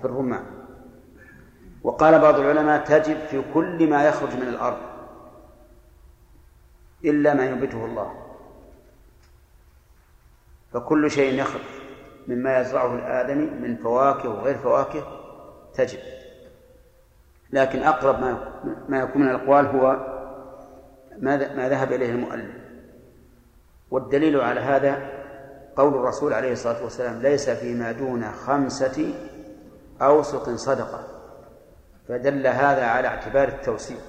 في الرمان. وقال بعض العلماء تجب في كل ما يخرج من الأرض إلا ما ينبته الله. فكل شيء يخرج مما يزرعه الآدمي من فواكه وغير فواكه تجب. لكن أقرب ما ما يكون من الأقوال هو ما ما ذهب إليه المؤلف. والدليل على هذا قول الرسول عليه الصلاة والسلام ليس فيما دون خمسة أوسق صدقة. فدل هذا على اعتبار التوسيق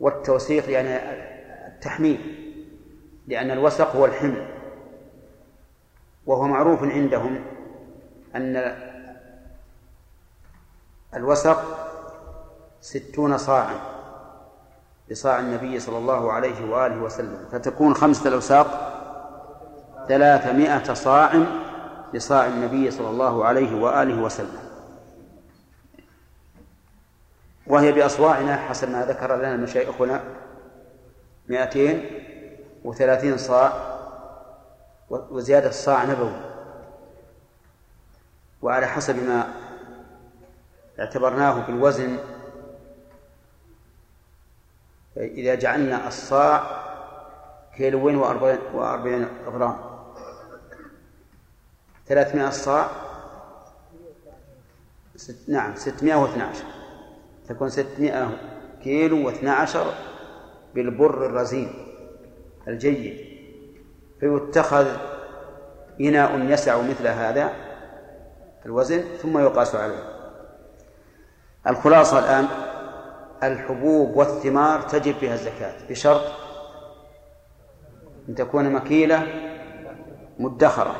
والتوسيق يعني التحميل لأن الوسق هو الحمل. وهو معروف عندهم أن الوسق ستون صاعا بصاع النبي صلى الله عليه وآله وسلم فتكون خمسة الأوساق ثلاثمائة صاع بصاع النبي صلى الله عليه وآله وسلم. وهي بأصواعنا حسب ما ذكر لنا مشايخنا مائتين وثلاثين صاع وزيادة صاع نبوي وعلى حسب ما اعتبرناه بالوزن إذا جعلنا الصاع كيلوين وأربعين غرام. ثلاثمائة صاع ست نعم ستمائة واثنى عشر. تكون ستمائة كيلو واثنى عشر بالبر الرزين الجيد. فيتخذ إناء يسع مثل هذا الوزن ثم يقاس عليه. الخلاصة الآن الحبوب والثمار تجب فيها الزكاة بشرط أن تكون مكيلة مدخرة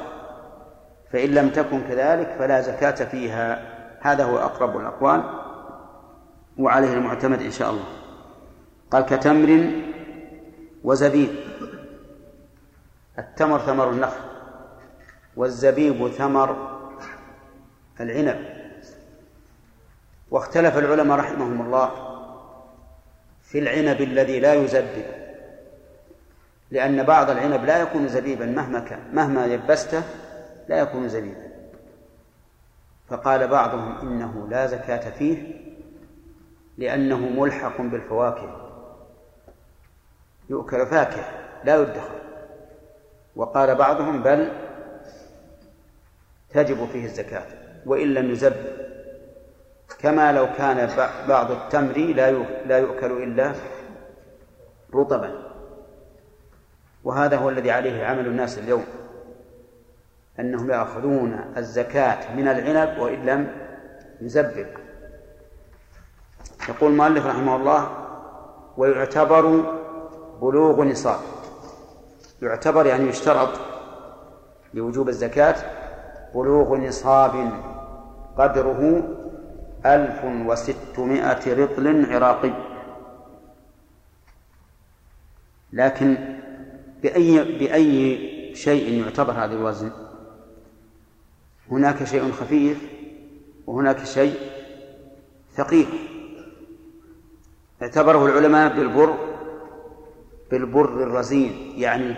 فإن لم تكن كذلك فلا زكاة فيها. هذا هو أقرب الأقوال وعليه المعتمد إن شاء الله. قال كتمر وزبيب. التمر ثمر النخل والزبيب ثمر العنب. واختلف العلماء رحمهم الله في العنب الذي لا يزبب لأن بعض العنب لا يكون زبيبا مهما كان مهما يبسته لا يكون زبيبا. فقال بعضهم إنه لا زكاة فيه لأنه ملحق بالفواكه يؤكل فاكهة لا يدخر. وقال بعضهم بل تجب فيه الزكاة وإن لم يزبب كما لو كان بعض التمر لا لا يؤكل إلا رطبا. وهذا هو الذي عليه عمل الناس اليوم أنهم يأخذون الزكاة من العنب وإن لم يزبب يقول المؤلف رحمه الله ويعتبر بلوغ نصاب يعتبر يعني يشترط لوجوب الزكاة بلوغ نصاب قدره ألف وستمائة رطل عراقي. لكن بأي بأي شيء يعتبر هذا الوزن؟ هناك شيء خفيف وهناك شيء ثقيل. اعتبره العلماء بالبر بالبر الرزين يعني